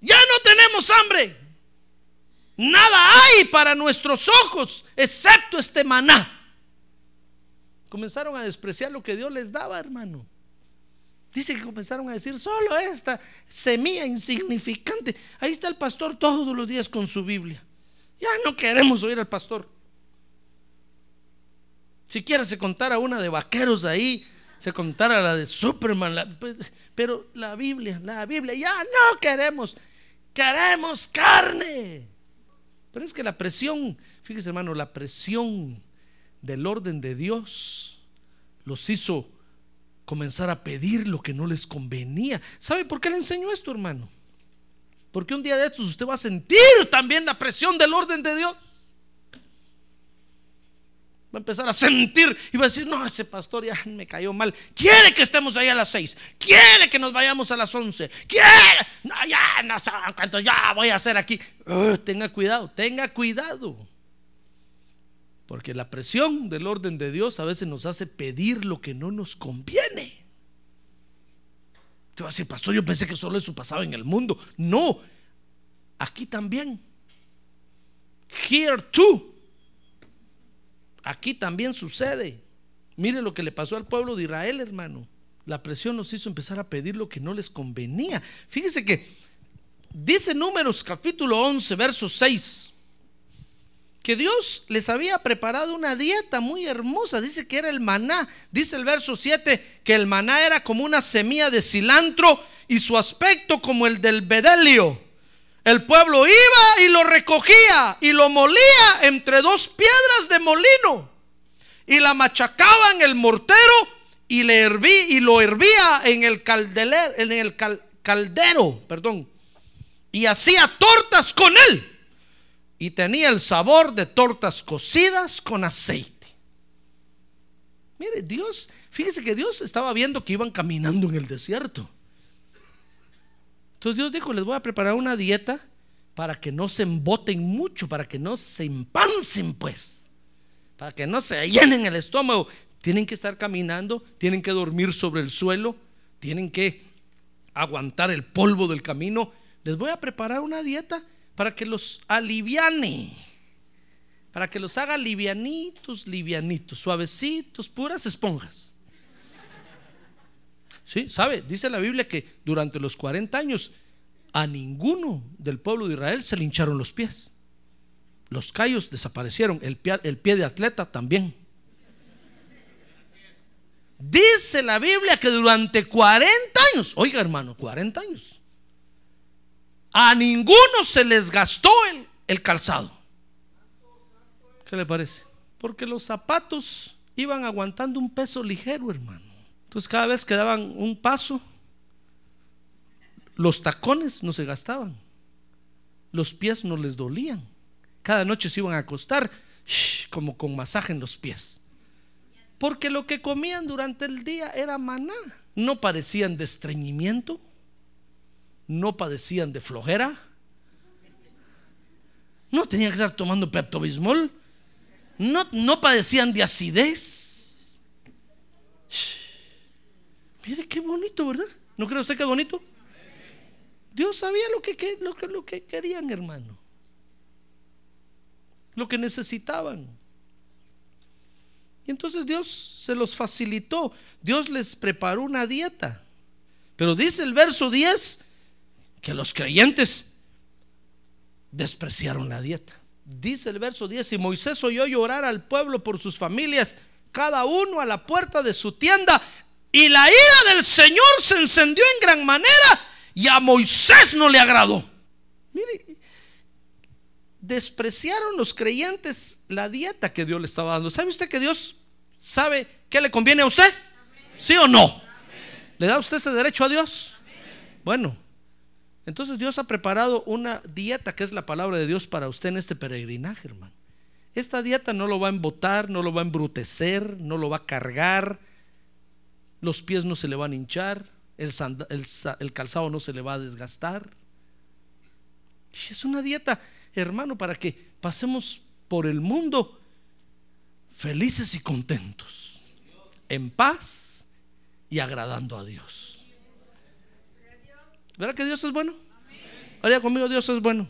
ya no tenemos hambre. Nada hay para nuestros ojos excepto este maná. Comenzaron a despreciar lo que Dios les daba, hermano. Dice que comenzaron a decir, solo esta semilla insignificante. Ahí está el pastor todos los días con su Biblia. Ya no queremos oír al pastor. Siquiera se contara una de vaqueros ahí, se contara la de Superman, pues, pero la Biblia, la Biblia, ya no queremos, queremos carne. Pero es que la presión, fíjese hermano, la presión del orden de Dios los hizo comenzar a pedir lo que no les convenía. ¿Sabe por qué le enseño esto, hermano? Porque un día de estos usted va a sentir también la presión del orden de Dios. Va a empezar a sentir y va a decir, no, ese pastor ya me cayó mal. Quiere que estemos ahí a las seis. Quiere que nos vayamos a las once. Quiere. No, ya no saben cuánto ya voy a hacer aquí. Tenga cuidado, tenga cuidado. Porque la presión del orden de Dios a veces nos hace pedir lo que no nos conviene. Te va a decir, pastor, yo pensé que solo eso pasaba en el mundo. No, aquí también. Here too. Aquí también sucede. Mire lo que le pasó al pueblo de Israel, hermano. La presión nos hizo empezar a pedir lo que no les convenía. Fíjese que dice Números capítulo 11, verso 6 que Dios les había preparado una dieta muy hermosa. Dice que era el maná. Dice el verso 7 que el maná era como una semilla de cilantro y su aspecto como el del bedelio. El pueblo iba y lo recogía y lo molía entre dos piedras de molino y la machacaba en el mortero y le herví y lo hervía en el caldero, perdón, y hacía tortas con él y tenía el sabor de tortas cocidas con aceite. Mire, Dios, fíjese que Dios estaba viendo que iban caminando en el desierto. Entonces Dios dijo, les voy a preparar una dieta para que no se emboten mucho, para que no se empancen pues, para que no se llenen el estómago. Tienen que estar caminando, tienen que dormir sobre el suelo, tienen que aguantar el polvo del camino, les voy a preparar una dieta para que los aliviane, para que los haga livianitos, livianitos, suavecitos, puras esponjas. Sí, ¿sabe? Dice la Biblia que durante los 40 años a ninguno del pueblo de Israel se le hincharon los pies. Los callos desaparecieron, el pie, el pie de atleta también. Dice la Biblia que durante 40 años, oiga hermano, 40 años, a ninguno se les gastó el, el calzado. ¿Qué le parece? Porque los zapatos iban aguantando un peso ligero, hermano. Entonces cada vez que daban un paso, los tacones no se gastaban, los pies no les dolían. Cada noche se iban a acostar como con masaje en los pies. Porque lo que comían durante el día era maná. No padecían de estreñimiento, no padecían de flojera, no tenían que estar tomando peptobismol, no, no padecían de acidez. Shh. Mire qué bonito, ¿verdad? ¿No cree usted que bonito? Dios sabía lo que, lo, lo que querían, hermano. Lo que necesitaban. Y entonces Dios se los facilitó. Dios les preparó una dieta. Pero dice el verso 10 que los creyentes despreciaron la dieta. Dice el verso 10, y Moisés oyó llorar al pueblo por sus familias, cada uno a la puerta de su tienda, y la ira del Señor se encendió en gran manera, y a Moisés no le agradó. Mire, despreciaron los creyentes la dieta que Dios le estaba dando. ¿Sabe usted que Dios sabe qué le conviene a usted? ¿Sí o no? ¿Le da usted ese derecho a Dios? Bueno, entonces Dios ha preparado una dieta que es la palabra de Dios para usted en este peregrinaje, hermano. Esta dieta no lo va a embotar, no lo va a embrutecer, no lo va a cargar, los pies no se le van a hinchar, el, calzado no se le va a desgastar. Es una dieta, hermano, para que pasemos por el mundo felices y contentos, en paz y agradando a Dios. ¿Verdad que Dios es bueno? Ahora conmigo, Dios es bueno.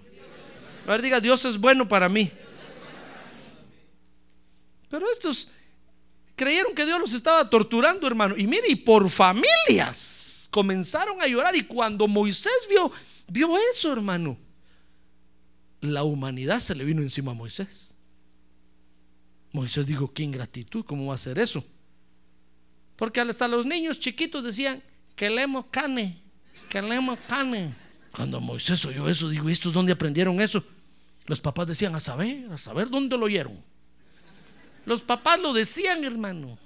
A ver, diga, Dios es bueno para mí. Pero estos creyeron que Dios los estaba torturando, hermano. Y mire, y por familias comenzaron a llorar. Y cuando Moisés vio, vio eso, hermano, la humanidad se le vino encima a Moisés. Moisés dijo, qué ingratitud, ¿cómo va a hacer eso? Porque hasta los niños chiquitos decían, que lemos cane, que lemos cane. Cuando Moisés oyó eso, digo, ¿y estos dónde aprendieron eso? Los papás decían, a saber, a saber dónde lo oyeron. Los papás lo decían, hermano.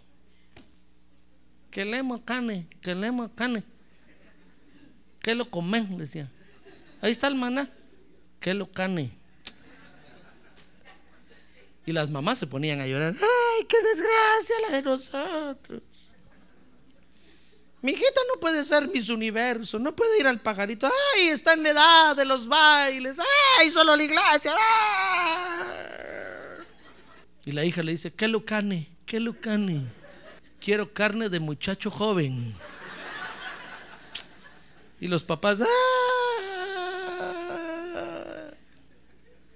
Que lemos cane, que lemos cane. Que lo comen, decían. Ahí está el maná. Que lo cane. Y las mamás se ponían a llorar. ¡Ay, qué desgracia la de nosotros! Mi hijita no puede ser mis universo, no puede ir al pajarito. ¡Ay, está en la edad de los bailes! ¡Ay, solo la iglesia! ¡Ah! Y la hija le dice, ¿qué lo cane? ¿Qué lo cane? Quiero carne de muchacho joven. Y los papás, ¡ah!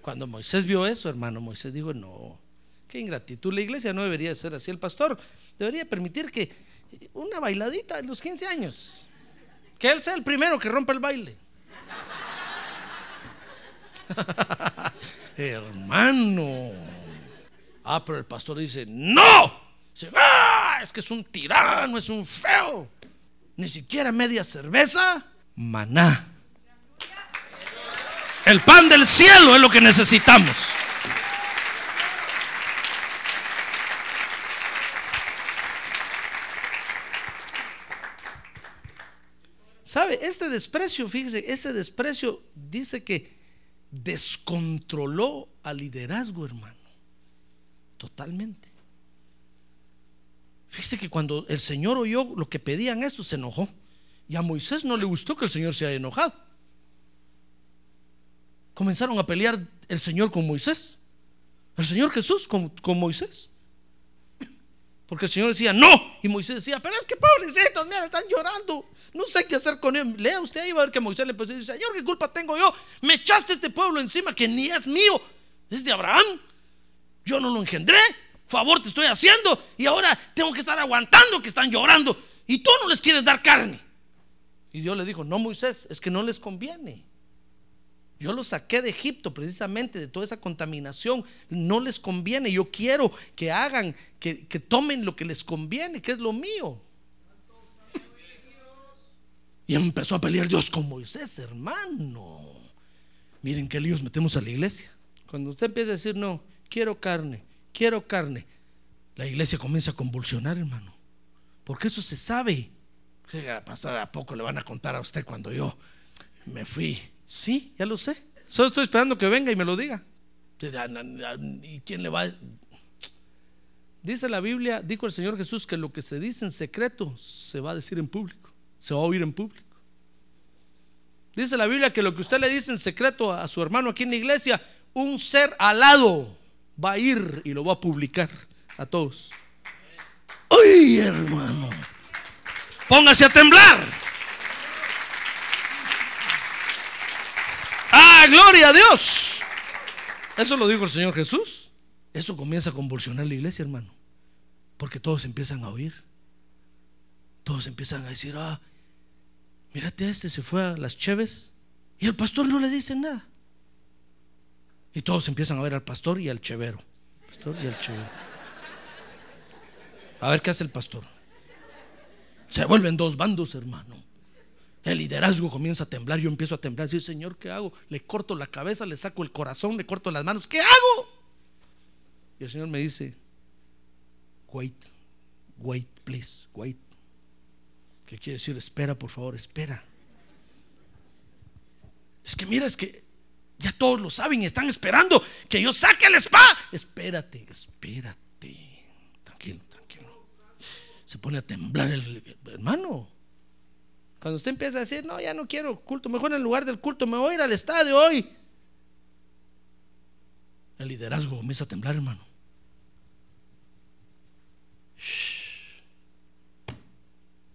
Cuando Moisés vio eso, hermano, Moisés dijo, no, qué ingratitud. La iglesia no debería ser así. El pastor debería permitir que una bailadita en los 15 años, que él sea el primero que rompa el baile. hermano. Ah, pero el pastor dice, no. Dice, "Ah, es que es un tirano, es un feo. Ni siquiera media cerveza, maná. El pan del cielo es lo que necesitamos. ¿Sabe? Este desprecio, fíjese, ese desprecio dice que descontroló al liderazgo, hermano. Totalmente. Fíjese que cuando el Señor oyó lo que pedían esto, se enojó. Y a Moisés no le gustó que el Señor se haya enojado. Comenzaron a pelear el Señor con Moisés. El Señor Jesús con, con Moisés. Porque el Señor decía, no. Y Moisés decía, pero es que pobrecitos, mira, están llorando. No sé qué hacer con ellos. Lea usted ahí, va a ver que Moisés le empezó a decir, Señor, ¿qué culpa tengo yo? Me echaste este pueblo encima que ni es mío. Es de Abraham. Yo no lo engendré. Favor te estoy haciendo. Y ahora tengo que estar aguantando que están llorando. Y tú no les quieres dar carne. Y Dios le dijo, no, Moisés, es que no les conviene. Yo los saqué de Egipto precisamente de toda esa contaminación. No les conviene. Yo quiero que hagan, que, que tomen lo que les conviene, que es lo mío. Y empezó a pelear Dios con Moisés, hermano. Miren qué líos metemos a la iglesia. Cuando usted empieza a decir, no, quiero carne, quiero carne, la iglesia comienza a convulsionar, hermano. Porque eso se sabe. Pastor, ¿a poco le van a contar a usted cuando yo me fui? Sí, ya lo sé. Solo estoy esperando que venga y me lo diga. ¿Y quién le va a.? Dice la Biblia, dijo el Señor Jesús que lo que se dice en secreto se va a decir en público, se va a oír en público. Dice la Biblia que lo que usted le dice en secreto a su hermano aquí en la iglesia, un ser alado va a ir y lo va a publicar a todos. ¡Ay, hermano! Póngase a temblar. ¡Ah, gloria a Dios! Eso lo dijo el Señor Jesús. Eso comienza a convulsionar la iglesia, hermano. Porque todos empiezan a oír. Todos empiezan a decir, ah, mírate, este se fue a las cheves y el pastor no le dice nada. Y todos empiezan a ver al pastor y al chevero. Pastor y al chevero. A ver qué hace el pastor. Se vuelven dos bandos, hermano. El liderazgo comienza a temblar. Yo empiezo a temblar. Dice, Señor, ¿qué hago? Le corto la cabeza, le saco el corazón, le corto las manos. ¿Qué hago? Y el Señor me dice, wait, wait, please, wait. ¿Qué quiere decir? Espera, por favor, espera. Es que mira, es que ya todos lo saben y están esperando que yo saque la espada. Espérate, espérate. Tranquilo, tranquilo. Se pone a temblar el hermano. Cuando usted empieza a decir, no, ya no quiero culto, mejor en lugar del culto me voy a ir al estadio hoy. El liderazgo comienza a temblar, hermano.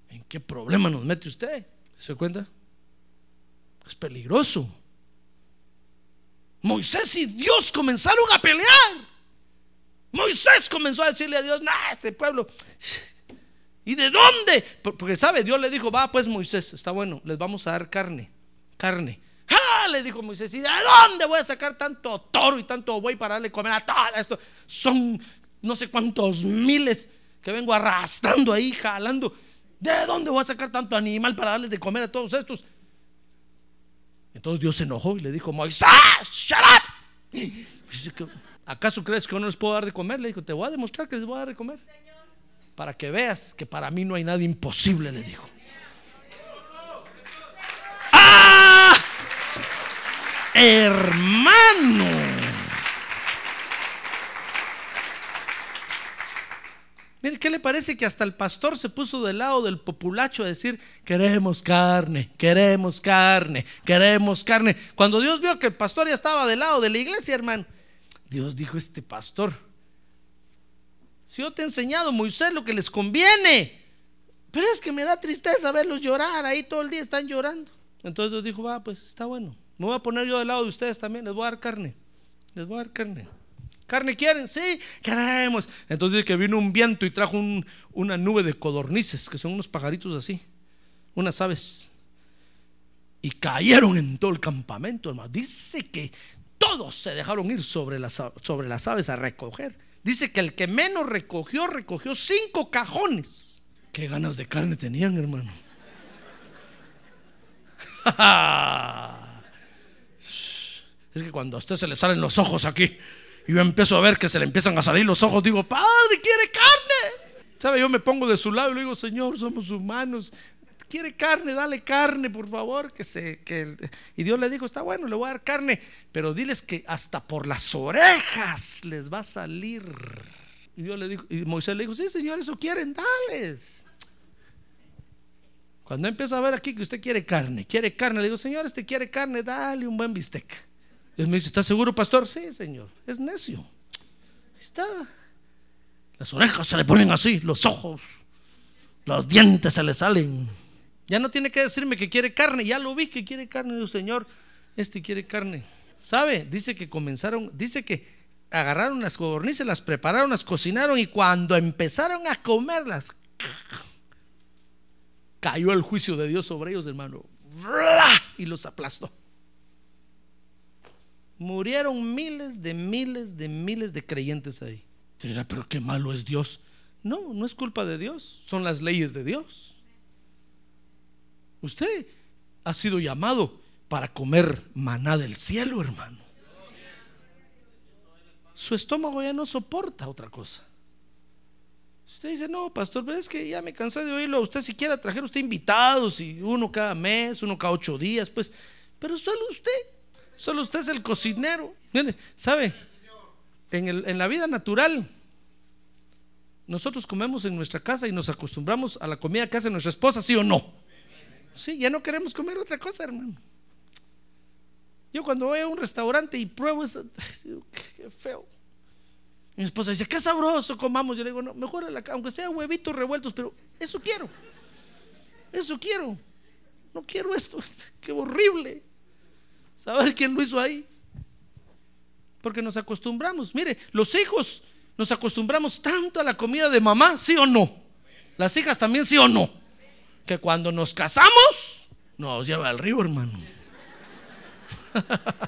¿En qué problema nos mete usted? ¿Se cuenta? Es peligroso. Moisés y Dios comenzaron a pelear. Moisés comenzó a decirle a Dios, no, este pueblo. ¿Y de dónde? Porque sabe, Dios le dijo, va pues Moisés, está bueno, les vamos a dar carne, carne. ¡Ah! Le dijo Moisés, ¿y de dónde voy a sacar tanto toro y tanto buey para darle comer a todo esto? Son no sé cuántos miles que vengo arrastrando ahí, jalando. ¿De dónde voy a sacar tanto animal para darles de comer a todos estos? Entonces Dios se enojó y le dijo, Moisés, shut up. ¿Acaso crees que no les puedo dar de comer? Le dijo, te voy a demostrar que les voy a dar de comer. Para que veas que para mí no hay nada imposible, le dijo. ¡Ah! Hermano. Mire, ¿qué le parece que hasta el pastor se puso del lado del populacho a decir, queremos carne, queremos carne, queremos carne? Cuando Dios vio que el pastor ya estaba del lado de la iglesia, hermano, Dios dijo, este pastor, si yo te he enseñado, Moisés, lo que les conviene, pero es que me da tristeza verlos llorar, ahí todo el día están llorando. Entonces Dios dijo, va, pues está bueno, me voy a poner yo del lado de ustedes también, les voy a dar carne, les voy a dar carne. ¿Carne quieren? Sí, queremos. Entonces que vino un viento y trajo una nube de codornices, que son unos pajaritos así, unas aves. Y cayeron en todo el campamento, hermano. Dice que todos se dejaron ir sobre las, sobre las aves a recoger. Dice que el que menos recogió, recogió cinco cajones. Qué ganas de carne tenían, hermano. es que cuando a usted se le salen los ojos aquí, y yo empiezo a ver que se le empiezan a salir los ojos. Digo, Padre, quiere carne. ¿Sabe? Yo me pongo de su lado y le digo, Señor, somos humanos. Quiere carne, dale carne, por favor. Que se, que... Y Dios le dijo, está bueno, le voy a dar carne. Pero diles que hasta por las orejas les va a salir. Y, Dios le dijo, y Moisés le dijo, sí, Señor, eso quieren, dales. Cuando empiezo a ver aquí que usted quiere carne, quiere carne, le digo, Señor, este quiere carne, dale un buen bistec. Él me dice, ¿está seguro, pastor? Sí, señor, es necio. Ahí está. Las orejas se le ponen así, los ojos, los dientes se le salen. Ya no tiene que decirme que quiere carne, ya lo vi que quiere carne, Dios Señor, este quiere carne. ¿Sabe? Dice que comenzaron, dice que agarraron las codornices, las prepararon, las cocinaron y cuando empezaron a comerlas, cayó el juicio de Dios sobre ellos, hermano, y los aplastó. Murieron miles de miles de miles de creyentes ahí. Dirá, pero qué malo es Dios. No, no es culpa de Dios, son las leyes de Dios. Usted ha sido llamado para comer maná del cielo, hermano. Su estómago ya no soporta otra cosa. Usted dice, no, pastor, pero es que ya me cansé de oírlo. Usted siquiera trajer usted invitados y uno cada mes, uno cada ocho días, pues, pero solo usted. Solo usted es el cocinero. ¿Sabe? En, en la vida natural, nosotros comemos en nuestra casa y nos acostumbramos a la comida que hace nuestra esposa, ¿sí o no? Sí, ya no queremos comer otra cosa, hermano. Yo cuando voy a un restaurante y pruebo eso, qué feo. Mi esposa dice, qué sabroso comamos. Yo le digo, no, mejor la, aunque sea huevitos revueltos, pero eso quiero. Eso quiero. No quiero esto. Qué horrible saber quién lo hizo ahí. Porque nos acostumbramos. Mire, los hijos nos acostumbramos tanto a la comida de mamá, sí o no. Las hijas también, sí o no. Que cuando nos casamos, nos lleva al río, hermano.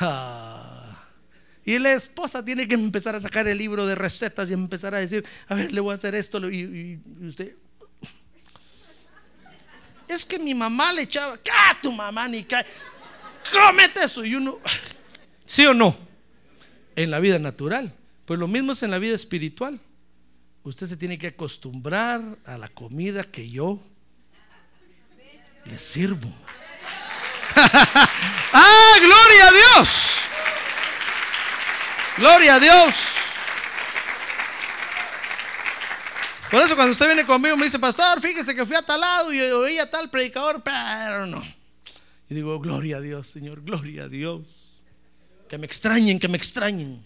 Ah. Y la esposa tiene que empezar a sacar el libro de recetas y empezar a decir, a ver, le voy a hacer esto. Y, usted, es que mi mamá le echaba, ¿qué? Tu mamá ni cae. Cómete eso. Y uno, ¿sí o no? En la vida natural. Pues lo mismo es en la vida espiritual. Usted se tiene que acostumbrar a la comida que yo le sirvo. ¡Ah, gloria a Dios! Gloria a Dios. Por eso cuando usted viene conmigo me dice, pastor, fíjese que fui a tal lado y oí a tal predicador, pero no. Y digo, gloria a Dios, Señor, gloria a Dios. Que me extrañen, que me extrañen.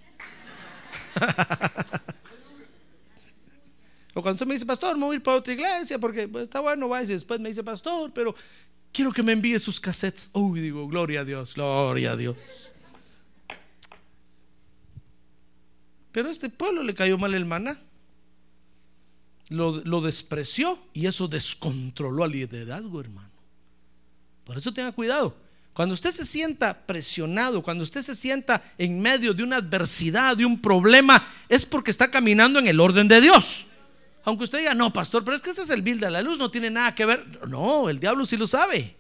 o cuando usted me dice, pastor, me voy a ir para otra iglesia porque pues, está bueno, va y después me dice, pastor, pero quiero que me envíe sus cassettes. Uy, digo, gloria a Dios, gloria a Dios. Pero a este pueblo le cayó mal el maná lo, despreció y eso descontroló al liderazgo, hermano. Por eso tenga cuidado. Cuando usted se sienta presionado, cuando usted se sienta en medio de una adversidad, de un problema, es porque está caminando en el orden de Dios. Aunque usted diga, no, pastor, pero es que este es el vil de la luz, no tiene nada que ver. No, el diablo sí lo sabe.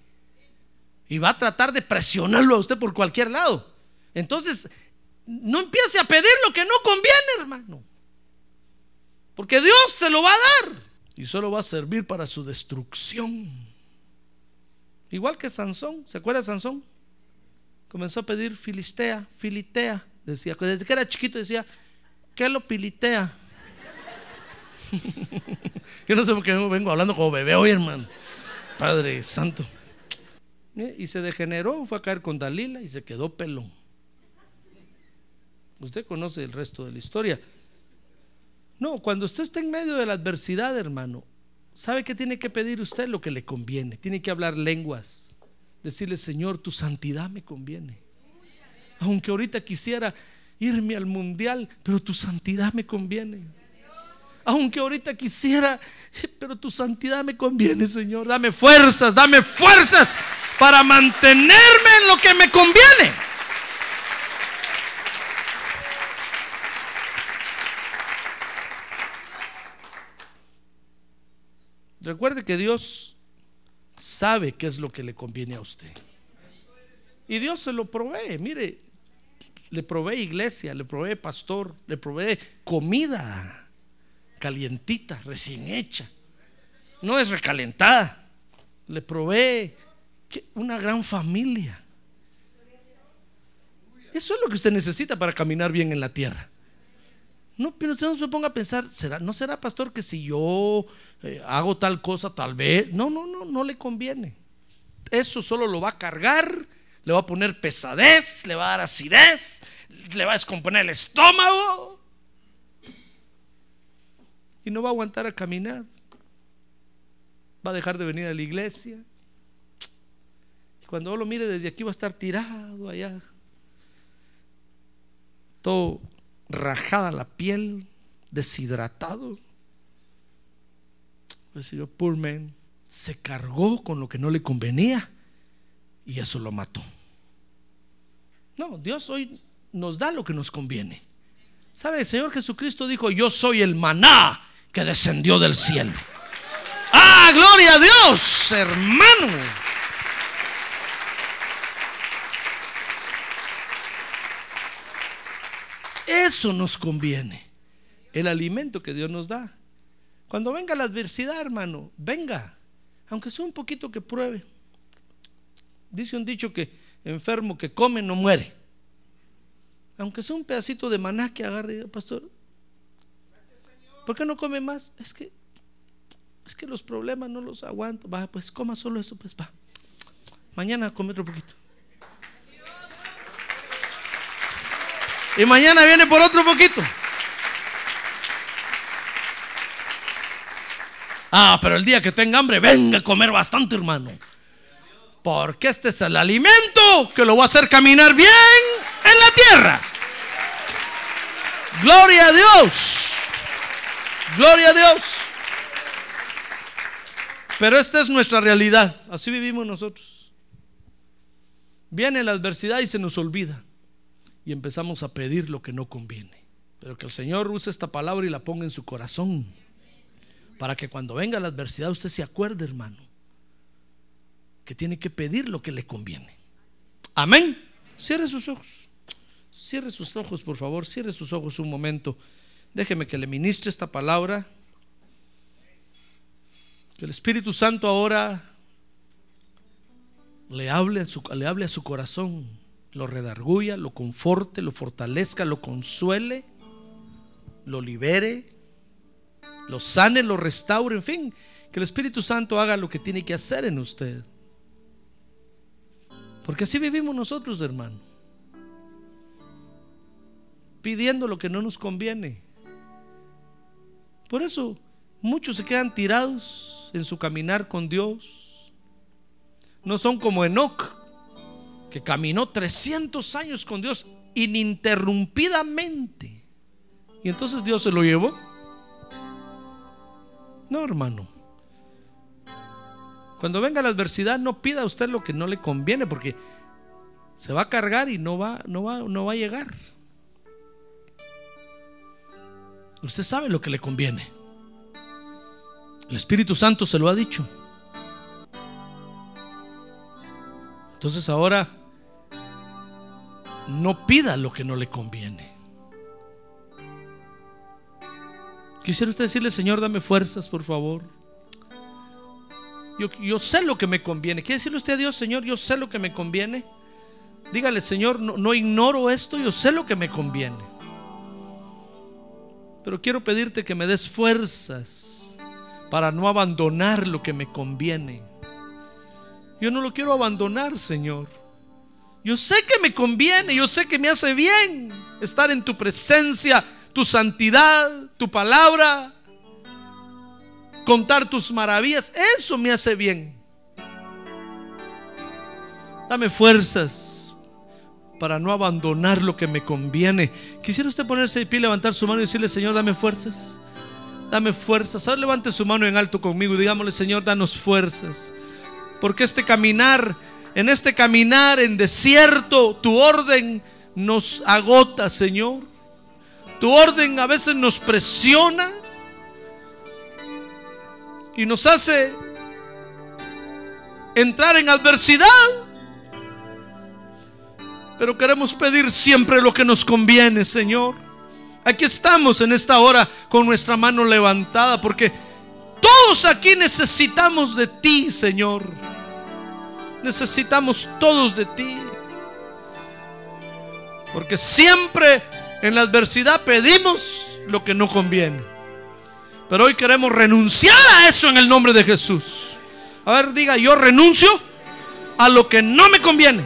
Y va a tratar de presionarlo a usted por cualquier lado. Entonces, no empiece a pedir lo que no conviene, hermano. Porque Dios se lo va a dar y solo va a servir para su destrucción. Igual que Sansón, ¿se acuerda de Sansón? Comenzó a pedir filistea, filitea. Decía, desde que era chiquito decía, ¿qué lo pilitea? Yo no sé por qué vengo hablando como bebé hoy, hermano. Padre Santo. Y se degeneró, fue a caer con Dalila y se quedó pelón. Usted conoce el resto de la historia. No, cuando usted está en medio de la adversidad, hermano, ¿sabe qué tiene que pedir usted? Lo que le conviene. Tiene que hablar lenguas. Decirle, Señor, tu santidad me conviene. Aunque ahorita quisiera irme al mundial, pero tu santidad me conviene. Aunque ahorita quisiera, pero tu santidad me conviene, Señor. Dame fuerzas, dame fuerzas para mantenerme en lo que me conviene. Recuerde que Dios sabe qué es lo que le conviene a usted. Y Dios se lo provee. Mire, le provee iglesia, le provee pastor, le provee comida calientita, recién hecha. No es recalentada. Le provee una gran familia. Eso es lo que usted necesita para caminar bien en la tierra. No, pero usted no se ponga a pensar, ¿será, ¿no será pastor que si yo eh, hago tal cosa, tal vez? No, no, no, no le conviene. Eso solo lo va a cargar, le va a poner pesadez, le va a dar acidez, le va a descomponer el estómago. Y no va a aguantar a caminar. Va a dejar de venir a la iglesia. Y cuando lo mire desde aquí va a estar tirado allá. Todo rajada la piel, deshidratado. El señor poor man se cargó con lo que no le convenía y eso lo mató. No, Dios hoy nos da lo que nos conviene. ¿Sabe? El Señor Jesucristo dijo, yo soy el maná que descendió del cielo. Ah, gloria a Dios, hermano. Eso nos conviene. El alimento que Dios nos da. Cuando venga la adversidad, hermano, venga. Aunque sea un poquito que pruebe. Dice un dicho que enfermo que come no muere. Aunque sea un pedacito de maná que agarre, pastor, ¿por qué no come más? Es que es que los problemas no los aguanto. Va, pues coma solo eso, pues va. Mañana come otro poquito. Y mañana viene por otro poquito. Ah, pero el día que tenga hambre, venga a comer bastante, hermano. Porque este es el alimento que lo va a hacer caminar bien en la tierra. Gloria a Dios. Gloria a Dios. Pero esta es nuestra realidad. Así vivimos nosotros. Viene la adversidad y se nos olvida. Y empezamos a pedir lo que no conviene. Pero que el Señor use esta palabra y la ponga en su corazón. Para que cuando venga la adversidad usted se acuerde, hermano, que tiene que pedir lo que le conviene. Amén. Cierre sus ojos. Cierre sus ojos, por favor. Cierre sus ojos un momento. Déjeme que le ministre esta palabra. Que el Espíritu Santo ahora le hable, a su, le hable a su corazón, lo redarguya, lo conforte, lo fortalezca, lo consuele, lo libere, lo sane, lo restaure, en fin, que el Espíritu Santo haga lo que tiene que hacer en usted. Porque así vivimos nosotros, hermano. Pidiendo lo que no nos conviene. Por eso muchos se quedan tirados en su caminar con Dios. No son como Enoch, que caminó 300 años con Dios ininterrumpidamente. Y entonces Dios se lo llevó. No, hermano. Cuando venga la adversidad, no pida a usted lo que no le conviene, porque se va a cargar y no va, no va, no va a llegar. Usted sabe lo que le conviene. El Espíritu Santo se lo ha dicho. Entonces ahora no pida lo que no le conviene. Quisiera usted decirle, Señor, dame fuerzas, por favor. Yo, sé lo que me conviene. ¿Quiere decirle usted a Dios, Señor, yo sé lo que me conviene? Dígale, Señor, no, no ignoro esto, yo sé lo que me conviene. Pero quiero pedirte que me des fuerzas para no abandonar lo que me conviene. Yo no lo quiero abandonar, Señor. Yo sé que me conviene, yo sé que me hace bien estar en tu presencia, tu santidad, tu palabra, contar tus maravillas. Eso me hace bien. Dame fuerzas para no abandonar lo que me conviene. Quisiera usted ponerse de pie, levantar su mano y decirle, Señor, dame fuerzas. Dame fuerzas. Ahora levante su mano en alto conmigo y digámosle, Señor, danos fuerzas. Porque este caminar, en este caminar en desierto, tu orden nos agota, Señor. Tu orden a veces nos presiona y nos hace entrar en adversidad. Pero queremos pedir siempre lo que nos conviene, Señor. Aquí estamos en esta hora con nuestra mano levantada porque todos aquí necesitamos de ti, Señor. Necesitamos todos de ti. Porque siempre en la adversidad pedimos lo que no conviene. Pero hoy queremos renunciar a eso en el nombre de Jesús. A ver, diga, yo renuncio a lo que no me conviene.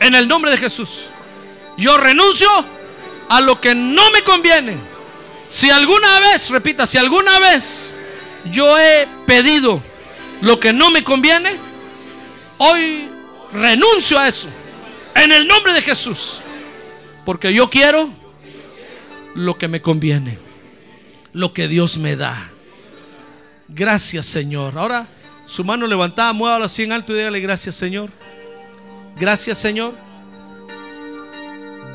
En el nombre de Jesús. Yo renuncio a lo que no me conviene. Si alguna vez, repita, si alguna vez yo he pedido lo que no me conviene, hoy renuncio a eso. En el nombre de Jesús. Porque yo quiero lo que me conviene. Lo que Dios me da. Gracias, Señor. Ahora su mano levantada, muévala así en alto y dígale gracias, Señor. Gracias, Señor.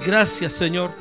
Gracias, Señor.